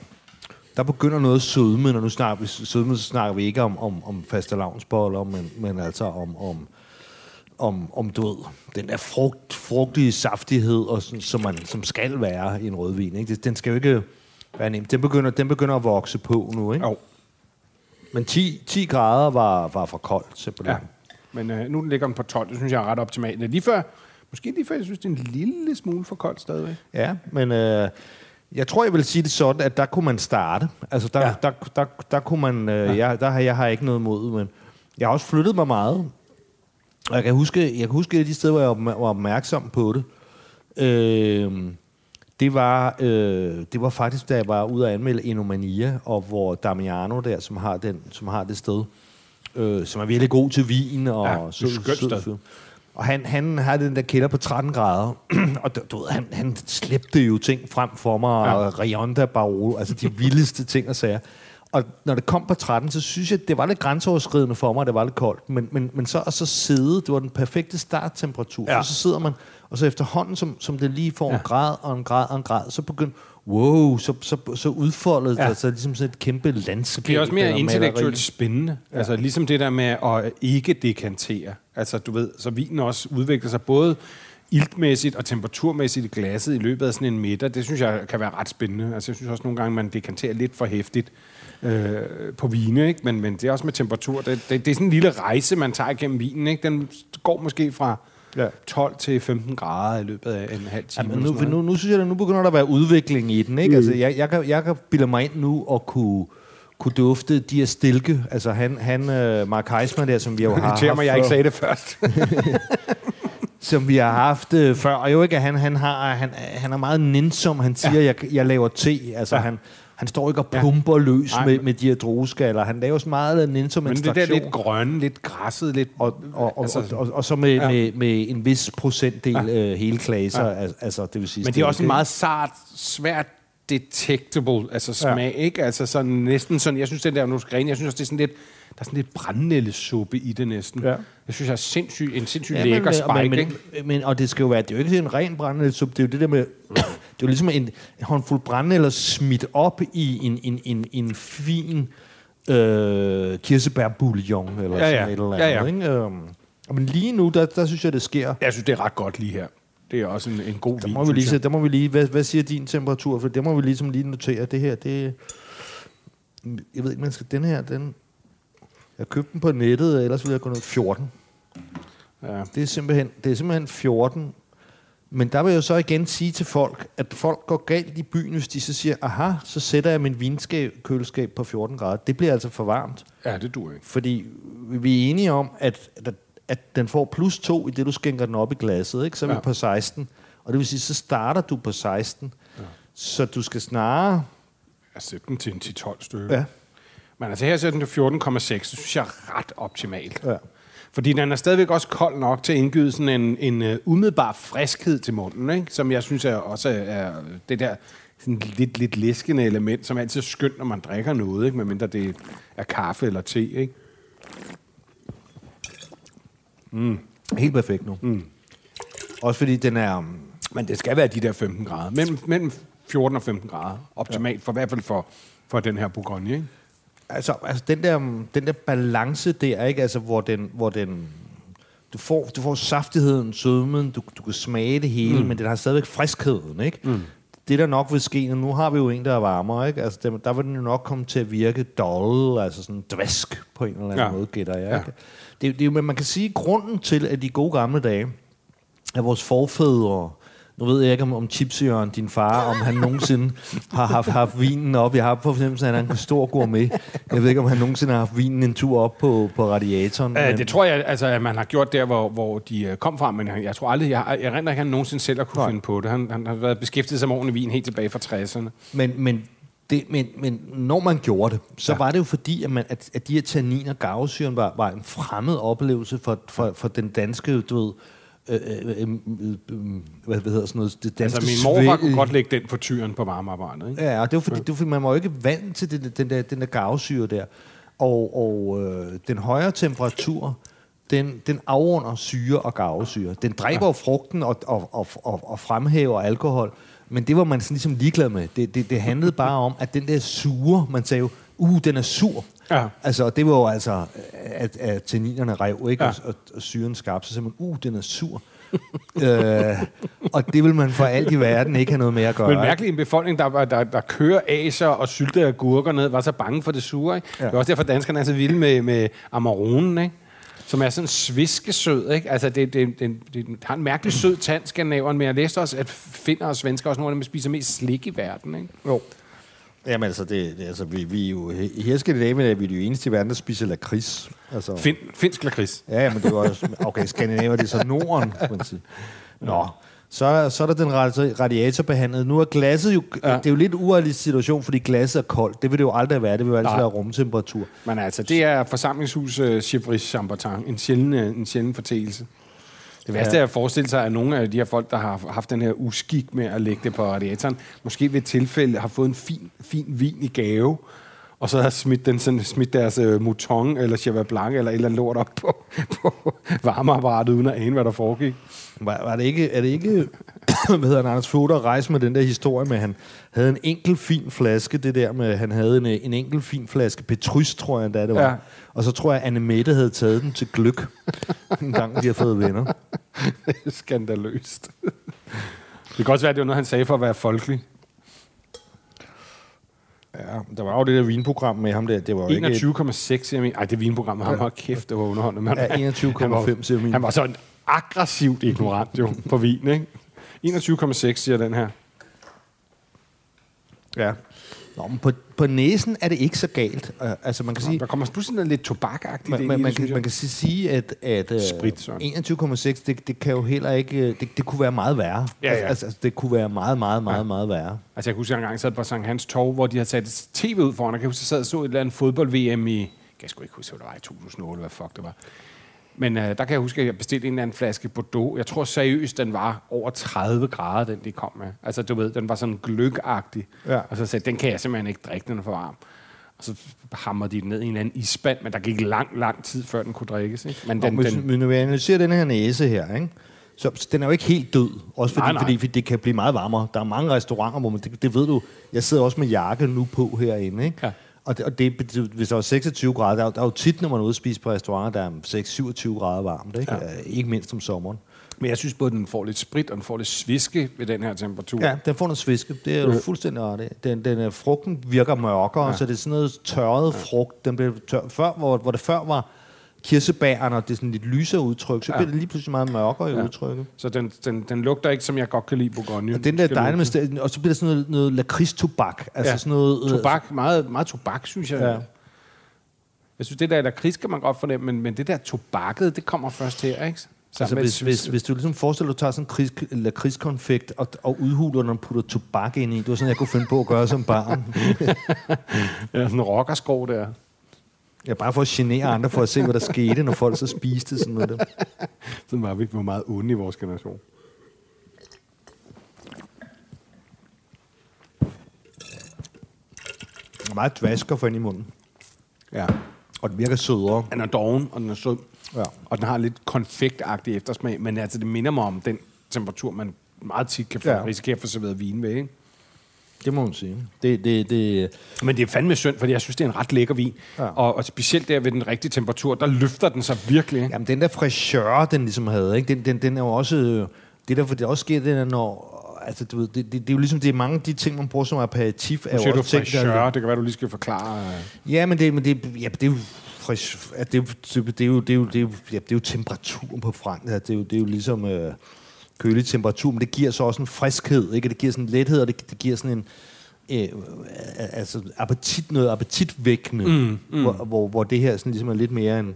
der begynder noget sødme, når nu snakker vi sødme, så snakker vi ikke om, om, om faste lavnsboller, men, men altså om, om, om, om du ved, den der frugt, frugtige saftighed, og sådan, som, man, som skal være i en rødvin. Ikke? Den skal jo ikke være nemt. Den begynder, den begynder at vokse på nu, ikke? Jo. Men 10, 10 grader var, var for koldt, simpelthen. Ja. Men øh, nu ligger den på 12, det synes jeg er ret optimalt. Lige før, måske lige før, jeg synes, det er en lille smule for koldt stadigvæk. Ja, men øh, jeg tror, jeg vil sige det sådan, at der kunne man starte. Altså, der, ja. der, der, der, kunne man... Øh, ja. jeg, der har jeg har ikke noget mod, men jeg har også flyttet mig meget. Og jeg kan huske, jeg kan huske et af de steder, hvor jeg var opmærksom på det. Øh, det var, øh, det var faktisk, da jeg var ude at anmelde Enomania, og hvor Damiano der, som har, den, som har det sted, øh, som er virkelig god til vin og ja, sød, sød, sød Og han, han havde den der kælder på 13 grader, og du, du ved, han, han slæbte jo ting frem for mig, ja. og Rionda Barolo, altså de vildeste ting og sager. Og når det kom på 13, så synes jeg, det var lidt grænseoverskridende for mig, det var lidt koldt. Men, men, men så at så sidde, det var den perfekte starttemperatur. Ja. Så, så sidder man, og så efterhånden, som, som det lige får ja. en grad og en grad og en grad, så begynder, wow, så, så, så udfoldet ja. sig ligesom sådan et kæmpe landskab. Det er også mere intellektuelt spændende. Ja. Altså ligesom det der med at ikke dekantere. Altså du ved, så vinen også udvikler sig både iltmæssigt og temperaturmæssigt i glasset i løbet af sådan en middag, det synes jeg kan være ret spændende. Altså jeg synes også nogle gange, man dekanterer lidt for hæftigt øh, på vine, ikke? Men, men det er også med temperatur. Det, det, det er sådan en lille rejse, man tager igennem vinen. Ikke? Den går måske fra ja. 12 til 15 grader i løbet af en halv time. Ja, men nu, nu, nu synes jeg, at nu begynder der at være udvikling i den. Ikke? Mm. Altså, jeg, jeg, kan, jeg kan bilde mig ind nu og kunne kunne dufte de her stilke. Altså han, han uh, Mark Heisman der, som vi jo har haft... mig, jeg ikke sagde det først. som vi har haft uh, før. Og jo ikke, at han, han, har, han, han er meget nænsom. Han siger, ja. jeg, jeg laver te. Altså ja. han, han står ikke og pumper ja. løs med, med de her drueskaller. Han laver så meget nænsom Men det der lidt grønne, lidt græsset, lidt... Og, og, og, altså, og, og, og så med, ja. med, med en vis procentdel ja. uh, hele klaser. Ja. Altså, det vil sige, Men det er også en meget sart, svært detectable, altså smag, ja. ikke? Altså sådan næsten sådan, jeg synes den der Nosgren, jeg synes også, det er sådan lidt, der er sådan lidt brændnældesuppe i det næsten. Ja. Jeg synes, jeg er sindssyg, en sindssygt ja, lækker spike, men, men? Men, og det skal jo være, det er jo ikke en ren brændnældesuppe, det er jo det der med, jo ligesom en håndfuld brændnælder smidt op i en, en, en, en fin øh, kirsebærbouillon, eller ja, ja. sådan et eller andet, ja, ja. ikke? Um, men lige nu, der, der synes jeg, det sker. Jeg synes, det er ret godt lige her. Det er også en, en god der må vin, vi lige, der må vi lige, hvad, hvad siger din temperatur? For det må vi ligesom lige notere. Det her, det jeg ved ikke, man skal, den her, den, jeg købte den på nettet, ellers ville jeg gå ned 14. Ja. Det, er simpelthen, det er simpelthen 14. Men der vil jeg så igen sige til folk, at folk går galt i byen, hvis de så siger, aha, så sætter jeg min vinkøleskab på 14 grader. Det bliver altså for varmt. Ja, det dur ikke. Fordi vi er enige om, at, at at den får plus 2 i det, du skænker den op i glasset, ikke? så er vi ja. på 16. Og det vil sige, så starter du på 16. Ja. Så du skal snarere... Jeg sætter den til en 10-12 stykke. Ja. Men altså her sætter den til 14,6. Det synes jeg er ret optimalt. Ja. Fordi den er stadigvæk også kold nok til at indgyde sådan en, en uh, umiddelbar friskhed til munden, ikke? som jeg synes er også er det der sådan lidt, lidt læskende element, som er altid skønt, når man drikker noget, ikke? medmindre det er kaffe eller te. Ikke? Mm. Helt perfekt nu. Mm. Også fordi den er... Um, Men det skal være de der 15 grader. Mellem, mellem 14 og 15 grader. Optimalt, ja. for i hvert fald for, for den her Bourgogne, ikke? Altså, altså den, der, den der balance der, ikke? Altså, hvor den, hvor den du får, du får saftigheden, sødmen, du, du kan smage det hele, mm. men den har stadigvæk friskheden, ikke? Mm. Det der nok vil ske, og nu har vi jo en, der er varmere, ikke? Altså, der, der vil den jo nok komme til at virke dull, altså sådan dvæsk på en eller anden ja. måde, gætter jeg, ikke? Ja det, det, men man kan sige, at grunden til, at de gode gamle dage, at vores forfædre nu ved jeg ikke om, om Chipsjøren, din far, om han nogensinde har haft, haft vinen op. Jeg har på fornemmelsen, at han er en stor gourmet. Jeg ved ikke, om han nogensinde har haft vinen en tur op på, på radiatoren. Men- det tror jeg, altså, at man har gjort der, hvor, hvor de uh, kom fra, men jeg, tror aldrig, jeg, jeg render ikke, at han nogensinde selv har kunne Nej. finde på det. Han, han har været beskæftiget sig med ordentlig vin helt tilbage fra 60'erne. Men, men, det, men, men når man gjorde det, så ja. var det jo fordi, at, man, at, at de her tanniner, garvesyren, var, var en fremmed oplevelse for, for, for den danske, du ved, øh, øh, øh, øh, hvad, hvad hedder sådan noget, det danske Altså, min morfar kunne godt lægge den på tyren på varmearbejdet, ikke? Ja, og det var fordi, det var fordi man var jo ikke vant til den, den der, den der garvesyre der. Og, og øh, den højere temperatur, den, den afrunder syre og garvesyre. Den dræber jo frugten og, og, og, og, og fremhæver alkohol, men det var man sådan ligesom ligeglad med. Det, det, det handlede bare om, at den der sure, man sagde jo, uh, den er sur. Ja. Altså, det var jo altså, at, at tanninerne rev, ikke? Ja. Og, og syren skabte, så man, uh, den er sur. øh, og det vil man for alt i verden ikke have noget med at gøre. Men mærkeligt en befolkning, der, der, der kører aser og syltede agurker ned, var så bange for det sure. Ikke? Ja. Det er også derfor, danskerne er så vilde med, med Amaronen, ikke? som er sådan sviskesød. Ikke? Altså, det, det, det, det, har en mærkelig sød tand, skandinaveren, men jeg læste også, at finner og svensker også nogle af dem, spiser mest slik i verden. Ikke? Jo. Jamen altså, det, det, altså vi, vi er jo, i her skal det af med, at vi er de eneste i verden, der spiser lakrids. Altså, Fin, finsk lakrids. ja, men det var også, okay, Skandinavier, det er så Norden, kan man sige. Nå, så, så er der den radi- radiatorbehandlet. Nu er glasset jo, Ja. det er jo lidt urealistisk situation, fordi glasset er koldt. Det vil det jo aldrig være, det vil jo altid Nej. være rumtemperatur. Men altså, det er forsamlingshus uh, Chivry Chambertin. En sjælden, uh, en sjælden fortælelse. Det værste er at forestille sig, at nogle af de her folk, der har haft den her uskik med at lægge det på radiatoren, måske ved tilfælde har fået en fin, fin vin i gave, og så har smidt, den, sådan, smidt deres uh, mouton eller cheval blanc eller et eller andet lort op på, på varmeapparatet, uden at ane, hvad der foregik. Var, var det ikke, er det ikke, hvad hedder han, Anders Fogh, der rejste med den der historie med, at han havde en enkelt fin flaske, det der med, han havde en, en enkelt fin flaske Petrus, tror jeg endda det var. Ja. Ja. Og så tror jeg, at Anne Mette havde taget den til gløk, en gang de har fået venner. Det er skandaløst. Det kan også være, at det var noget, han sagde for at være folkelig. Ja, der var jo det der vinprogram med ham der, det var jo ikke... 21,6 jeg mener. Ej, det vinprogram, ham har kæft, det var underholdende. Men Ja, 21,5 han var, siger min. han var sådan aggressivt ignorant jo på vin, ikke? 21,6 siger den her. Ja. Nå, men på, på næsen er det ikke så galt. Uh, altså, man kan sige... Der kommer pludselig noget lidt tobakagtigt Man, ind man, man, kan, man kan sige- at, at uh, sådan. 21,6, det, det kan jo heller ikke... øh, Det, det kunne være meget værre. Ja, ja. Altså, altså, det kunne være meget, meget, meget, meget værre. Altså, jeg kan huske, at jeg engang sad på Sankt Hans Torv, hvor de havde sat tv ud foran. Jeg kan huske, at jeg sad og så et eller andet fodbold-VM i... Jeg kan sgu ikke huske, hvad det var i 2008, hvad fuck det var. Men øh, der kan jeg huske, at jeg bestilte en eller anden flaske Bordeaux. Jeg tror seriøst, den var over 30 grader, den de kom med. Altså, du ved, den var sådan gløgagtig. Ja. Og så sagde den kan jeg simpelthen ikke drikke, den er for varm. Og så hamrede de den ned i en eller anden isband, men der gik lang, lang tid, før den kunne drikkes. Ikke? Men Den, den, den, men når vi analyserer den her næse her, ikke? Så, så den er jo ikke helt død. Også fordi, Nej, nej. fordi, fordi det kan blive meget varmere. Der er mange restauranter, hvor man... Det, det ved du. Jeg sidder også med jakke nu på herinde, ikke? Ja. Og, det, og det, hvis der var 26 grader, der er, jo- der er jo tit, når man er ude spise på restauranter, der er 6-27 grader varmt, ikke? Ja. Ikke mindst om sommeren. men jeg synes både, den får lidt sprit, og den får lidt sviske ved den her temperatur. Ja, den får noget sviske. Det er jo fuldstændig ret. i. Den, den, er- frugten virker mørkere, ja. så det er sådan noget tørret ja. frugt. Den bliver tør, før, hvor, hvor det før var kirsebærne, og det er sådan lidt lysere udtryk, så Ja. bliver det lige pludselig meget mørkere i Ja. udtrykket. Så den, den, den lugter ikke, som jeg godt kan lide Bourgogne. Og den der sted, og så bliver der sådan noget, noget lakridstobak. Altså Ja. sådan noget... øh, Tobak, meget, meget tobak, synes jeg. Ja. Jeg synes, det der lakrids kan man godt fornemme, men, men det der tobakket, det kommer først her, ikke? Sammen Altså, hvis, hvis, hvis du ligesom forestiller dig, at du tager sådan en kris, lakridskonfekt og, og udhuler den og putter tobak ind i, det var sådan, jeg kunne finde på at gøre som barn. ja, sådan en rockerskrog der. Ja, bare for at genere andre, for at se, hvad der skete, når folk så spiste sådan noget. Der. Sådan var vi ikke meget onde i vores generation. Den er meget dvasker for ind i munden. Ja. Og den virker sødere. Den er doven, og den er sød. Ja. Og den har lidt konfektagtig eftersmag, men altså, det minder mig om den temperatur, man meget tit kan få. Ja. risikere at få serveret vin ved, ikke? Det må man sige. Det, det, det, Men det er fandme synd, fordi jeg synes, det er en ret lækker vin. Ja. Og, og specielt der ved den rigtige temperatur, der løfter den sig virkelig. Jamen, den der fraîcheur, den ligesom havde, ikke? Den, den, den er jo også... øh, Det der, for det også sker, det er, når... Altså, du ved, det, det, det, er jo ligesom, det er mange af de ting, man bruger som aperitif. Nu siger du der er lidt- det kan være, du lige skal forklare. øh. Ja, men det, men det, ja, det er jo frisk, at det, er jo- det, er det, er jo, det, er jo, det, er jo, ja, det er jo temperaturen på frank. Det, er jo, det er jo ligesom... Øh, kølig temperatur, men det giver så også en friskhed, ikke? Det giver sådan en lethed, og det, det giver sådan en øh, altså appetit, noget appetitvækkende, mm, mm. Hvor, hvor, hvor det her sådan ligesom er lidt mere en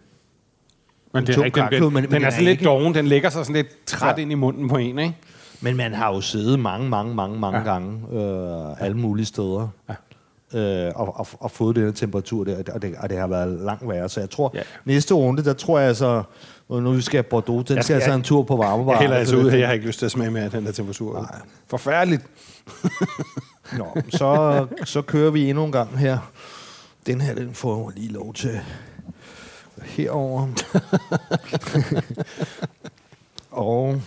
Men det er rigtigt, den, men- men den er den sådan er lidt doven. Den lægger sig sådan lidt træt Ja. ind i munden på en, ikke? Men man har jo siddet mange, mange, mange, mange Ja. gange øh, alle mulige steder. Ja. Øh, og, og, og fået den temperatur der, og det, og det har været langt værre. Så jeg tror, ja. næste runde, der tror jeg altså, nu nu skal have Bordeaux, den Jeg skal skal- altså en tur på varmebar. Jeg hælder altså ud her. Jeg har ikke lyst til at smage mere af den der temperatur. Nej. Forfærdeligt. Nå, så, så kører vi endnu en gang her. Den her, den får jeg lige lov til herover. og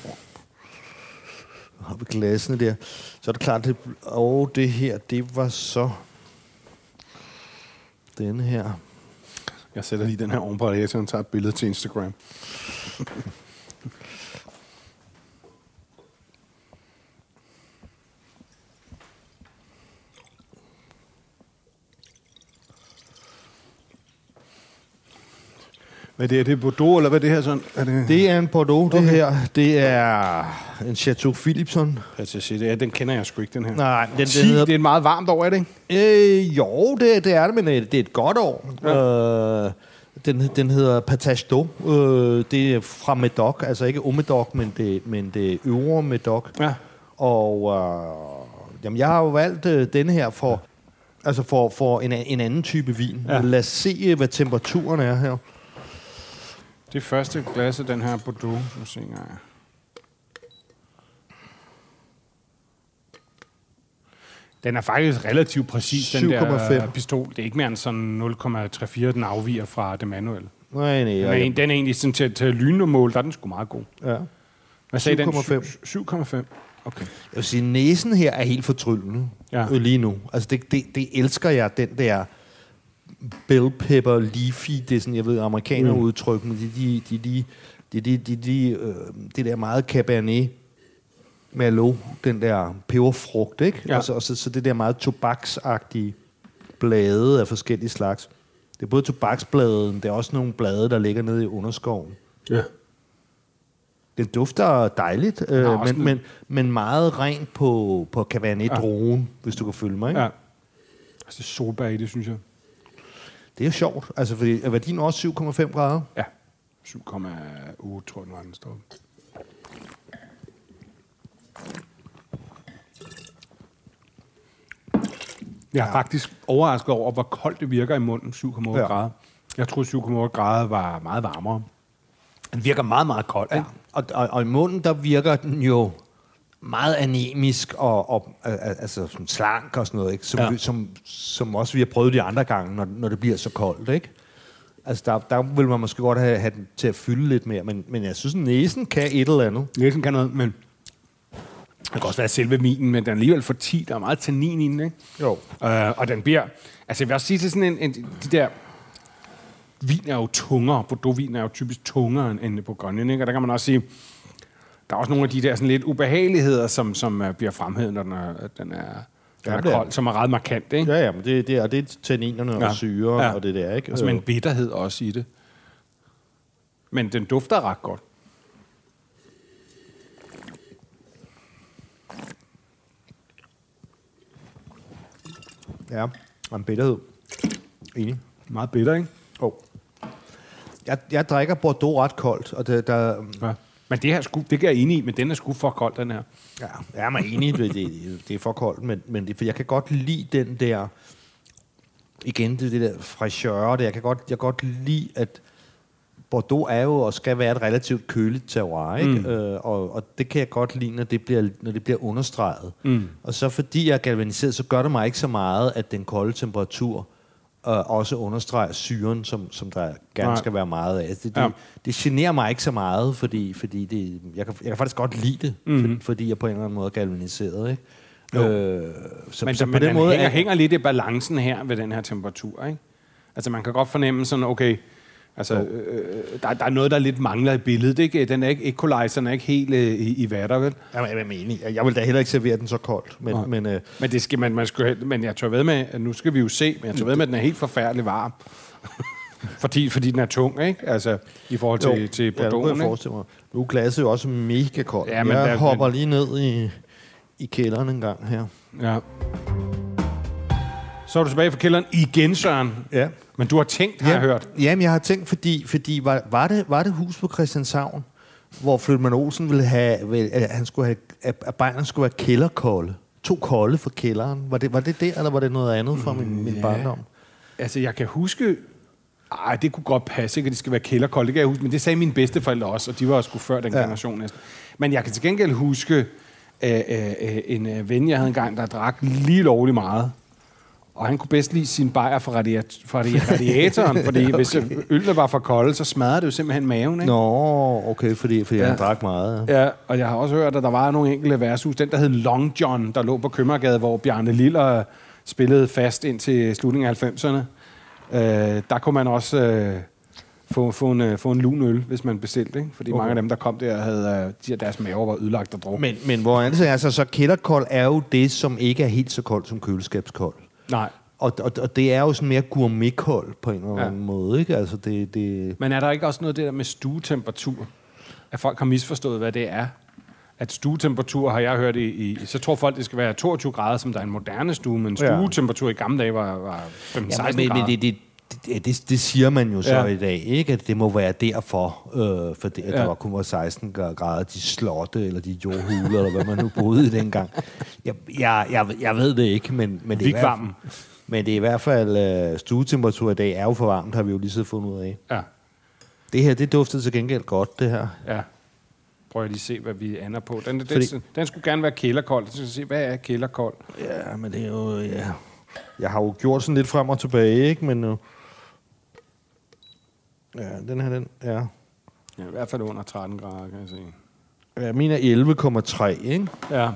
har vi glasene der. Så er det klart, det, og det her, det var så den her. Jeg sætter lige den her oven på radiatoren og tager et billede til Instagram. Hvad er det? Er det Bordeaux, eller hvad er det her sådan? Er det... Det er en Bordeaux, det Okay. her. Det er en Chateau Philipson. Sige, det er, den kender jeg sgu ikke, den her. Nej, den, den 10, hedder det er et meget varmt år, er det ikke? Øh, jo, det, det er det, men øh, det er et godt år. Ja. Øh, den, den hedder Patage d'Eau. Øh, det er fra Medoc, altså ikke Omedoc, men det, men det øvre Medoc. Ja. Og øh, jamen, jeg har jo valgt øh, denne her for, altså for, for en, en anden type vin. Ja. Ja. Lad os se, øh, hvad temperaturen er her. Det første glas af den her Bordeaux. Nu se engang. Den er faktisk relativt præcis, den der 7,5. pistol. Det er ikke mere end sådan 0,34, den afviger fra det manuelle. Nej, nej, Den er, ja, en, den er egentlig sådan til, til lynmål, der er den sgu meget god. ja. Hvad sagde den? 7,5. 7,5. Okay. Jeg vil sige, næsen her er helt fortryllende Ja. ja. lige nu. Altså, det, det, det elsker jeg, den der bell pepper leafy, det er sådan, jeg ved, amerikaner Mm. udtryk, men det de, de, de, de, de, de, de, øh, det der meget cabernet merlot, den der peberfrugt, ikke? Ja. Og, så, og så, så det der meget tobaksagtige blade af forskellige slags. Det er både tobaksbladen, det er også nogle blade, der ligger nede i underskoven. Ja. Den dufter dejligt, øh, men, en- men, men meget rent på, på Cabernet-drogen, ja. hvis du kan følge mig. Ikke? ja. Altså, det solbær i det, synes jeg. Det er jo sjovt, altså, fordi er værdien også 7,5 grader? Ja. 7,8, tror jeg, den var, den står. Jeg er ja. faktisk overrasket over, hvor koldt det virker i munden, 7,8 ja. Grader. Jeg troede, 7,8 grader var meget varmere. Den virker meget, meget kold. Ja. Og, og, og i munden, der virker den jo meget anemisk og, og altså sådan slank og sådan noget, ikke? Som, Ja. som, som også vi har prøvet de andre gange, når, når det bliver så koldt. Ikke? Altså, der, der vil man måske godt have, have den til at fylde lidt mere, men, men jeg synes, næsen kan et eller andet. Næsen kan noget, men det kan også være selve vinen, men den er alligevel for 10. Der er meget tannin i den, ikke? Jo. Øh, og den bliver... Altså, jeg vil også sige til sådan en, en... De der... Vin er jo tungere. Bordeaux-vin er jo typisk tungere end- end Bourgogne, ikke? Og der kan man også sige... Der er også nogle af de der sådan lidt ubehageligheder, som, som uh, bliver fremhævet, når den er, den er, den Ja, er kold, som er ret markant, ikke? Ja, ja, men det, det, er, det er tanninerne ja. Og syre Ja. og det der, ikke? Altså med en bitterhed også i det. Men den dufter ret godt. Ja, og en bitterhed. Enig. Meget bitter, ikke? Oh. Jeg, jeg drikker Bordeaux ret koldt, og det, der, Ja. Men det her sku, det gør jeg enig i, men den er sgu for kold, den her. Ja, jeg er mig enig, det, det, det er for koldt, men, men det, for jeg kan godt lide den der, igen, det, det der fraîcheur, det, jeg kan godt, jeg kan godt lide, at Bordeaux er jo og skal være et relativt køligt terroir, ikke? Mm. Øh, og, og det kan jeg godt lide, når det bliver, når det bliver understreget. Mm. Og så fordi jeg er galvaniseret, så gør det mig ikke så meget, at den kolde temperatur øh, også understreger syren, som, som der gerne Nej. skal være meget af. Altså, det, Ja. det, det generer mig ikke så meget, fordi, fordi det, jeg, kan, jeg kan faktisk godt lide det, Mhm. mm-hmm. fordi jeg på en eller anden måde er galvaniseret. Ikke? Jo. Øh, så, Men, så men på den den måde hænger, er, hænger lidt i balancen her ved den her temperatur, ikke? Altså, man kan godt fornemme sådan, okay, altså, øh, der, der er noget, der lidt mangler i billedet, ikke? Den er ikke, equalizeren er ikke helt øh, i, i vatter, vel? Jamen, jeg er enig. Jeg vil da heller ikke servere den så koldt, men, Nej. men øh, Men, det skal man, man skal, men jeg tør ved med, at nu skal vi jo se, men jeg tør ved med, at den er helt forfærdelig varm. Fordi, fordi den er tung, ikke? Altså, i forhold til, til ja, nu kan jeg Bordeauxen, ikke? forestille mig. Nu er glasset jo også mega koldt. Ja, Ja, men men jeg der- hopper lige ned i, i kælderen en gang her. Ja. Så er du tilbage fra kælderen igen, Søren. Ja. Men du har tænkt, har jeg hørt. Jamen, jeg har tænkt, fordi, fordi var, var, det, var det hus på Christianshavn, hvor Flytman Olsen ville have, at han skulle have, at arbejderne skulle være kælderkolde. To kolde for kælderen. Var det, var det det, eller var det noget andet fra min, min Ja. barndom? Altså, jeg kan huske... Ej, det kunne godt passe, ikke, at det skal være kælderkoldt. Det kan jeg huske, men det sagde mine bedsteforældre også, og de var også før den Ja. generation næsten. Men jeg kan til gengæld huske øh, øh, øh, en øh, ven, jeg havde engang, der drak lige lovligt meget. Og han kunne bedst lide sin bajer fra, radiat- fra radi- radiatoren, fordi okay. hvis ølene var for kolde, så smadrede det jo simpelthen maven. Ikke? Nå, okay, fordi, fordi ja. Han drak meget. Ja. Ja, og jeg har også hørt, at der var nogle enkelte værtshus. Den, der hed Long John, der lå på Købmagergade, hvor Bjarne Liller spillede fast ind til slutningen af 90'erne. Øh, der kunne man også øh, få, få, en, øh, få en lun øl, hvis man bestilte. Ikke? Fordi okay. mange af dem, der kom der, havde øh, de, deres maver var ødelagt og druk. Men, men hvor andet er, altså, så kælderkold er jo det, som ikke er helt så koldt som køleskabskold. Nej. Og, og, og det er jo sådan mere gourmetkold på en eller Ja. anden måde, ikke? Altså, det, det... Men er der ikke også noget det der med stuetemperatur? At folk har misforstået, hvad det er? At stuetemperatur har jeg hørt i, i... Så tror folk, det skal være 22 grader, som der er en moderne stue, men Ja. stuetemperatur i gamle dage var, var 15-16 Ja, men, grader. men det, det, det, det, det siger man jo så Ja. i dag, ikke? At det må være derfor, øh, fordi at Ja. der var kun var 16 grader, de slotte, eller de jordhule, eller hvad man nu boede i dengang. Jeg, jeg, jeg, jeg ved det ikke, men, men, det, er Vigvarmen. men det er i hvert fald, øh, stuetemperatur i dag er jo for varmt, har vi jo lige så fundet ud af. Ja. Det her, det duftede til gengæld godt, det her. Ja. Prøv at lige se, hvad vi ender på. Den, den, Fordi- den, den skulle gerne være kælderkold. Så skal se, hvad er kælderkold? Ja, men det er jo... Ja. Jeg har jo gjort sådan lidt frem og tilbage, ikke? Men nu... Ja, den her, den er... Ja, I hvert fald under 13 grader, kan jeg se. Ja, min er 11,3, ikke? Ja.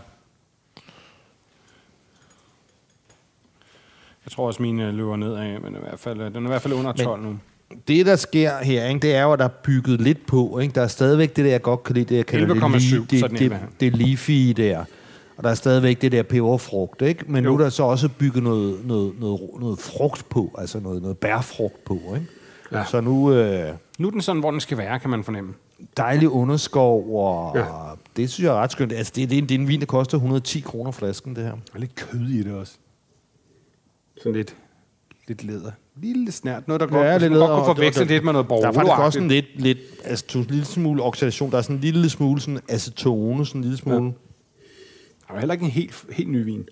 Jeg tror også, mine løber nedad, men i hvert fald, øh, den er i hvert fald under 12 nu. Det, der sker her, ikke, det er jo, at der er bygget lidt på. Ikke? Der er stadigvæk det der, jeg godt kan lide, det jeg kalder 11,7, det, den det, det, det leafy der. Og der er stadigvæk det der peberfrugt, ikke? Men. Jo. nu er der så også bygget noget, noget, noget, noget frugt på, altså noget, noget bærfrugt på, ikke? Ja. Så nu øh, Nu er den sådan, hvor den skal være, kan man fornemme. dejlig underskov, og Ja. det synes jeg er ret skønt. Altså, det, det, er, det er en vin, der koster 110 kroner flasken, det her. Er lidt kød i det også. Sådan lidt, lidt læder. Lille snært. Noget, der godt, ja, lidt godt læder, kunne og- forveksle og- lidt med noget Der er faktisk også en lidt, lidt altså, en lille smule oxidation. Der er sådan en lille smule sådan acetone, sådan en lille smule. Ja. Der er heller ikke en helt, helt ny vin.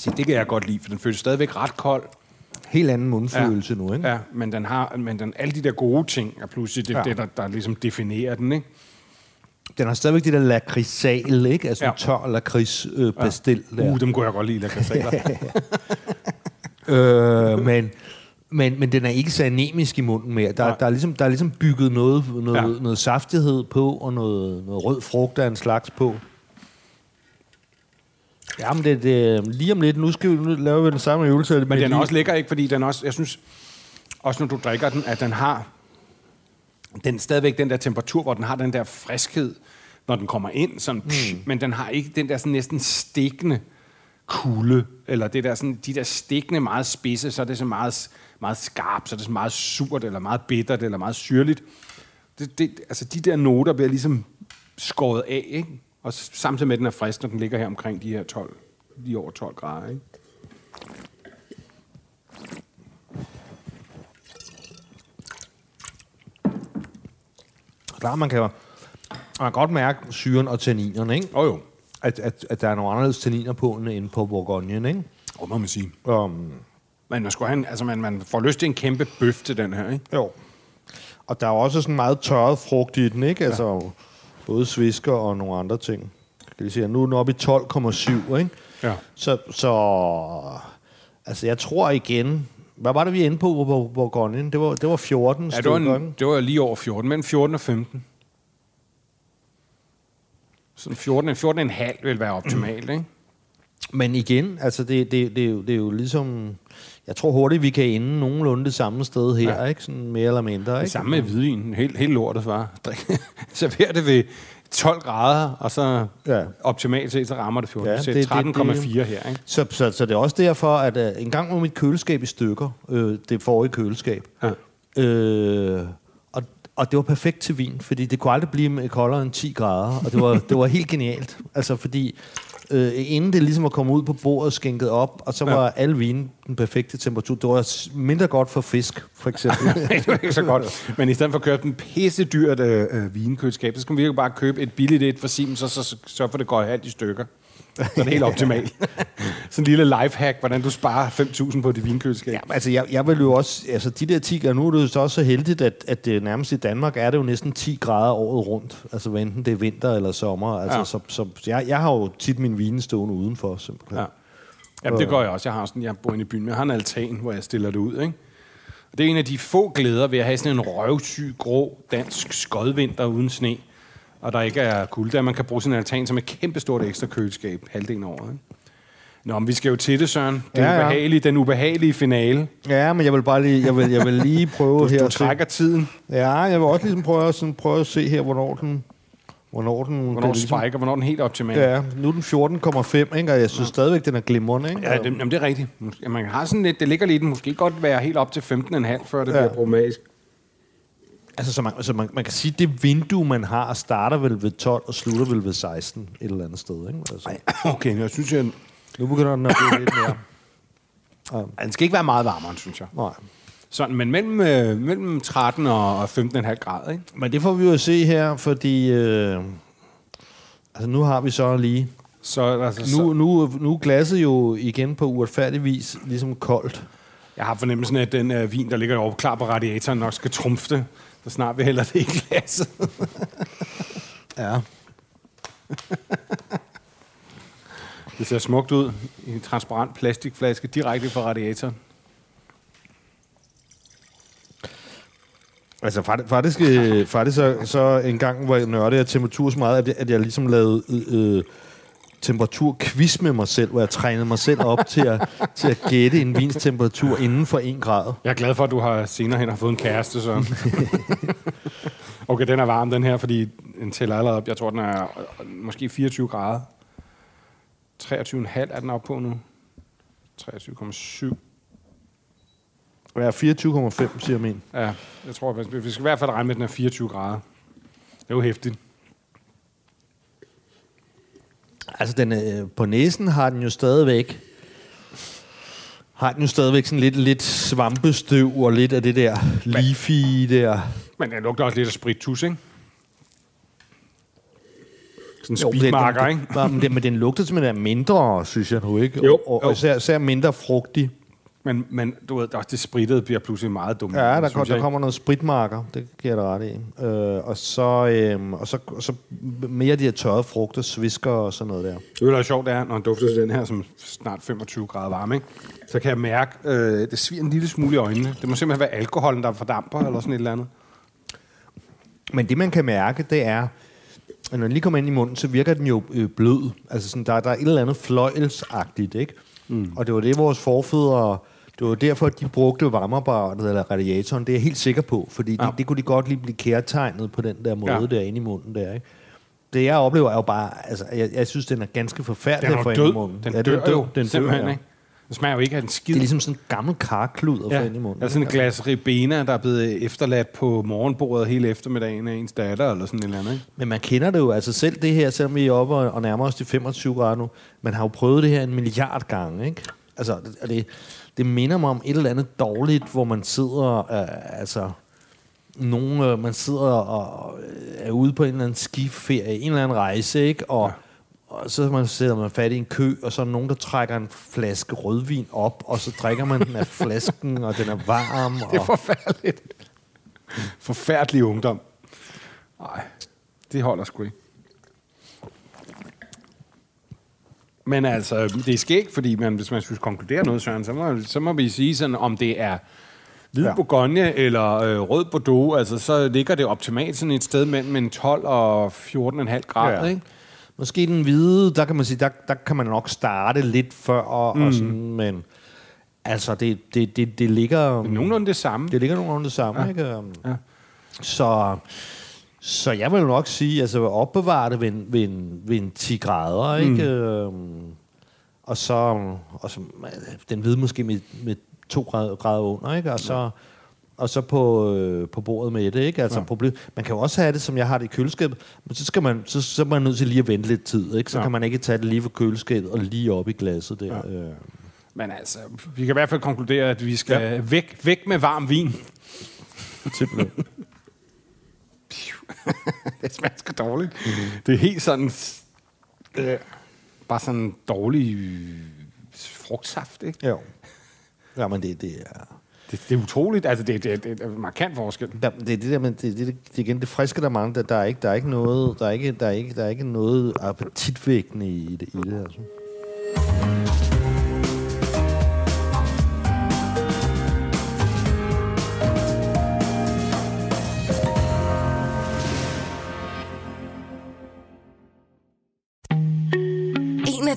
Se, det kan jeg godt lide, for den føles stadigvæk ret kold. Helt anden mundfølelse ja. nu, ikke? Ja, men den har, men den, alle de der gode ting er pludselig det, ja. Det der, der ligesom definerer den, ikke? Den har stadigvæk det der lakridsal, ikke? Altså Ja. tør lakrids øh, pastil ja. der. Uh, dem kunne jeg godt lide, lakridsaler. Øh, men, men, men den er ikke så anemisk i munden mere. Der, Nej. der, er, ligesom, der er ligesom bygget noget, noget, ja. noget saftighed på, og noget, noget rød frugt af en slags på. Jamen, det, det, lige om lidt, nu skal vi nu laver vi den samme øvelse. Men den er også lækker, ikke? Fordi den også, jeg synes, også når du drikker den, at den har den stadigvæk den der temperatur, hvor den har den der friskhed, når den kommer ind, sådan, psh, Hmm. men den har ikke den der sådan næsten stikkende kulde, eller det der sådan, de der stikkende meget spidse, så er det så meget, meget skarpt, så er det så meget surt, eller meget bittert, eller meget syrligt. Det, det, altså de der noter bliver ligesom skåret af, ikke? Og samtidig med, at den er frisk, når den ligger her omkring de her 12, lige over 12 grader, ikke? Klar, man kan, man kan godt mærke syren og tanninerne, ikke? Jo, jo. At, at, at der er nogle anderledes tanniner på end- på Bourgogne, ikke? Det må man sige. Um, Men man, skulle have en, altså man, man får lyst til en kæmpe bøf til den her, ikke? Jo. Og der er også sådan meget tørret frugt i den, ikke? Altså, både svisker og nogle andre ting. Kan vi se, nu er den oppe i 12,7, ikke? Ja. Så, så... Altså, jeg tror igen... Hvad var det, vi endte på på på Bourgogne? Det var, det var 14 Ja, det var, en, det var lige over 14, mellem 14 og 15. Sådan 14, 14 en halv vil være optimalt, ikke? Men igen, altså, det, det, det, er jo, det er jo ligesom... Jeg tror hurtigt, vi kan ende nogenlunde det samme sted her, Ja. ikke? Sådan mere eller mindre, ikke? Det samme med hvidvin. Helt, helt lortet, far. Server det ved 12 grader, og så Ja. optimalt set, så rammer det 14. Ja, det- 13,4 her, ikke? Så, så, så det er også derfor, at uh, en gang var mit køleskab i stykker, øh, det forrige køleskab. Ja. Øh, og, og det var perfekt til vin, fordi det kunne aldrig blive koldere end 10 grader, og det var, det var helt genialt. Altså fordi, øh, inden det ligesom var kommet ud på bordet, skænket op, og så var ja. alle vinen den perfekte temperatur. Det var mindre godt for fisk, for eksempel. det var ikke så godt. Men i stedet for at købe en pisse dyrt øh, øh, vinkøleskab, så skal man virkelig bare købe et billigt et for Siemens, så, så, så, så for det går halvt i stykker. Så er helt optimalt. Sådan en lille lifehack, hvordan du sparer 5.000 på dit vinkøleskab. Ja, altså, jeg, jeg vil jo også... Altså, de der 10 grader... Nu er det jo så også så heldigt, at, at det nærmest i Danmark er det jo næsten 10 grader året rundt. Altså, hvad enten det er vinter eller sommer. Altså, ja. Så, så jeg, jeg har jo tit min vine stående udenfor, simpelthen. Ja. Jamen, det gør jeg også. Jeg har sådan, jeg bor inde i byen, men jeg har en altan, hvor jeg stiller det ud, ikke? Og det er en af de få glæder ved at have sådan en røvsyg, grå, dansk skodvinter uden sne, og der ikke er kulde, at man kan bruge sin altan som et kæmpestort ekstra køleskab halvdelen af året, ikke? Nå, men vi skal jo til det, Søren. Den, Ja, ja, ja. ja. Ubehagelige, den ubehagelige finale. Ja, men jeg vil bare lige, jeg vil, jeg vil lige prøve her... Du at se- trækker tiden, Ja, jeg vil også ligesom prøve, at sådan, prøve at se her, hvornår den... Hvornår den... hvornår den den spiker, hvornår den helt optimal. Ja, nu er den 14,5, ikke? Og jeg synes stadigvæk, den er glimrende, ikke? Ja, det, jamen, det er rigtigt. Ja, man har sådan lidt, det ligger den, måske godt være helt op til 15,5, før det Ja. ja. bliver problematisk. Altså, så man, så man, man kan sige, det vindue, man har, starter vel ved 12 og slutter vel ved 16 et eller andet sted, ikke? Altså, Okay, jeg synes, jeg, nu begynder den at blive lidt mere... Ja, den skal ikke være meget varmere, synes jeg. Nej. Sådan, men mellem, øh, mellem 13 og og 15,5 grader, ikke? Men det får vi jo at se her, fordi... Øh, altså, nu har vi så lige... Så, altså, Nu, nu, nu, nu er glasset jo igen på uretfærdig vis ligesom koldt. jeg har fornemmelsen af, at den øh, vin, der ligger over klar på radiatoren, nok skal trumfe det, så snart vi hælder det i glasset. Ja. Det ser smukt ud i en transparent plastikflaske direkte fra radiatoren. Altså faktisk, faktisk, øh, faktisk så, så en gang, hvor jeg nørdede jeg temperatur så meget, at jeg, at jeg ligesom lavede øh, øh, temperaturquiz med mig selv, hvor jeg trænede mig selv op til at, til at gætte en vins temperatur inden for en grad. Jeg er glad for, at du har senere hen har fået en kæreste, så. okay, den er varm, den her, fordi den tæller allerede op. Jeg tror, den er øh, måske 24 grader. 23,5 er den oppe på nu. 23,7. Og jeg er 24,5, siger min. Ja, jeg tror, vi skal i hvert fald regne med, at den er 24 grader. Det er jo hæftigt. Altså, den, øh, på næsen har den jo stadigvæk har den jo stadigvæk sådan lidt, lidt svampestøv og lidt af det der leafy der. Men den lugter også lidt af sprittus, ikke? Sådan en speedmarker, ikke? men, den, den lugter simpelthen af mindre, synes jeg nu, ikke? Jo, og, og jo. især, især mindre frugtig. Men, men du ved, også det sprittede bliver pludselig meget dumt. Ja, der, kom, der kommer noget spritmarker, det giver jeg dig ret i. Øh, og, så, øh, og så, så mere de her tørrede frugter, svisker og sådan noget der. Det er jo sjovt, det er, når han dufter til den her, som snart 25 grader varme, ikke? så kan jeg mærke, øh, det sviger en lille smule i øjnene. Det må simpelthen være alkoholen, der fordamper, eller sådan et eller andet. Men det, man kan mærke, det er, når den lige kommer ind i munden, så virker den jo øh, blød. Altså sådan, der, der er et eller andet fløjelsagtigt, ikke? Mm. Og det var det, vores forfædre... Det var derfor, at de brugte varmeapparatet eller radiatoren. Det er jeg helt sikker på, fordi ja. Det, det kunne de godt lige blive kærtegnet på den der måde ja. Ja. der inde i munden der, ikke? Det, jeg oplever, er jo bare... Altså, jeg, jeg synes, den er ganske forfærdelig Den er ind i død. munden. Den ja, dør jo, Den simpelthen, dør, ja. ikke? Den smager jo ikke af en skid. Det er ligesom sådan en gammel karklud at ja, få ind i munden. ja, sådan et glas ribena, der er blevet efterladt på morgenbordet hele eftermiddagen af ens datter, eller sådan et eller andet. Ikke? Men man kender det jo, altså selv det her, selvom vi er oppe og, nærmer os de 25 grader nu, man har jo prøvet det her en milliard gange, ikke? Altså, det, det minder mig om et eller andet dårligt, hvor man sidder, øh, altså, nogen, øh, man sidder og øh, er ude på en eller anden skiferie, en eller anden rejse, ikke? Og, ja. og så man sætter man fat i en kø, og så er nogen, der trækker en flaske rødvin op, og så drikker man den af flasken, og den er varm. Det er Og, forfærdeligt. Forfærdelig ungdom. Nej, det holder sgu ikke. Men altså, det er skægt, fordi man, hvis man skulle konkludere noget, Søren, så må, så må vi sige sådan, om det er hvid Ja. Bourgogne eller øh, rød Bordeaux, altså så ligger det optimalt sådan et sted mellem en 12 og 14,5 grader, Ja. ikke? Måske den hvide, der kan man sige, der, der kan man nok starte lidt før, og, mm. og sådan, men altså, det, det, det, det ligger... Nogenlunde det samme. Det ligger nogenlunde det samme, ja. ikke? Ja. Så Så jeg vil nok sige, altså opbevare det ved en, ved en, ved en 10 grader, ikke? Mm. Øhm, og så, og så den ved måske med, med 2 grader, grader under, ikke? Og så, ja. og så på, øh, på bordet med det, ikke? Altså ja. problem, man kan jo også have det, som jeg har det i køleskabet, men så, skal man, så, så er man nødt til lige at vente lidt tid, ikke? Så ja. kan man ikke tage det lige fra køleskabet og lige op i glasset der. Ja. Øh. Men altså, vi kan i hvert fald konkludere, at vi skal ja. væk, væk med varm vin. Simpelthen. det smager sgu dårligt. Mm-hmm. Det er helt sådan... Øh, bare sådan dårlig frugtsaft, ikke? Jo. Ja, men det, det er... Det, det er utroligt. Altså, det, det, det er markant forskel. Ja, det er det der, men det, det, det, igen, det friske, der mange, der, der, er ikke, der er ikke noget, der er ikke, der er ikke, der er ikke noget appetitvækkende i det, i det altså.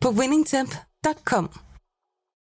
på winningtemp.com.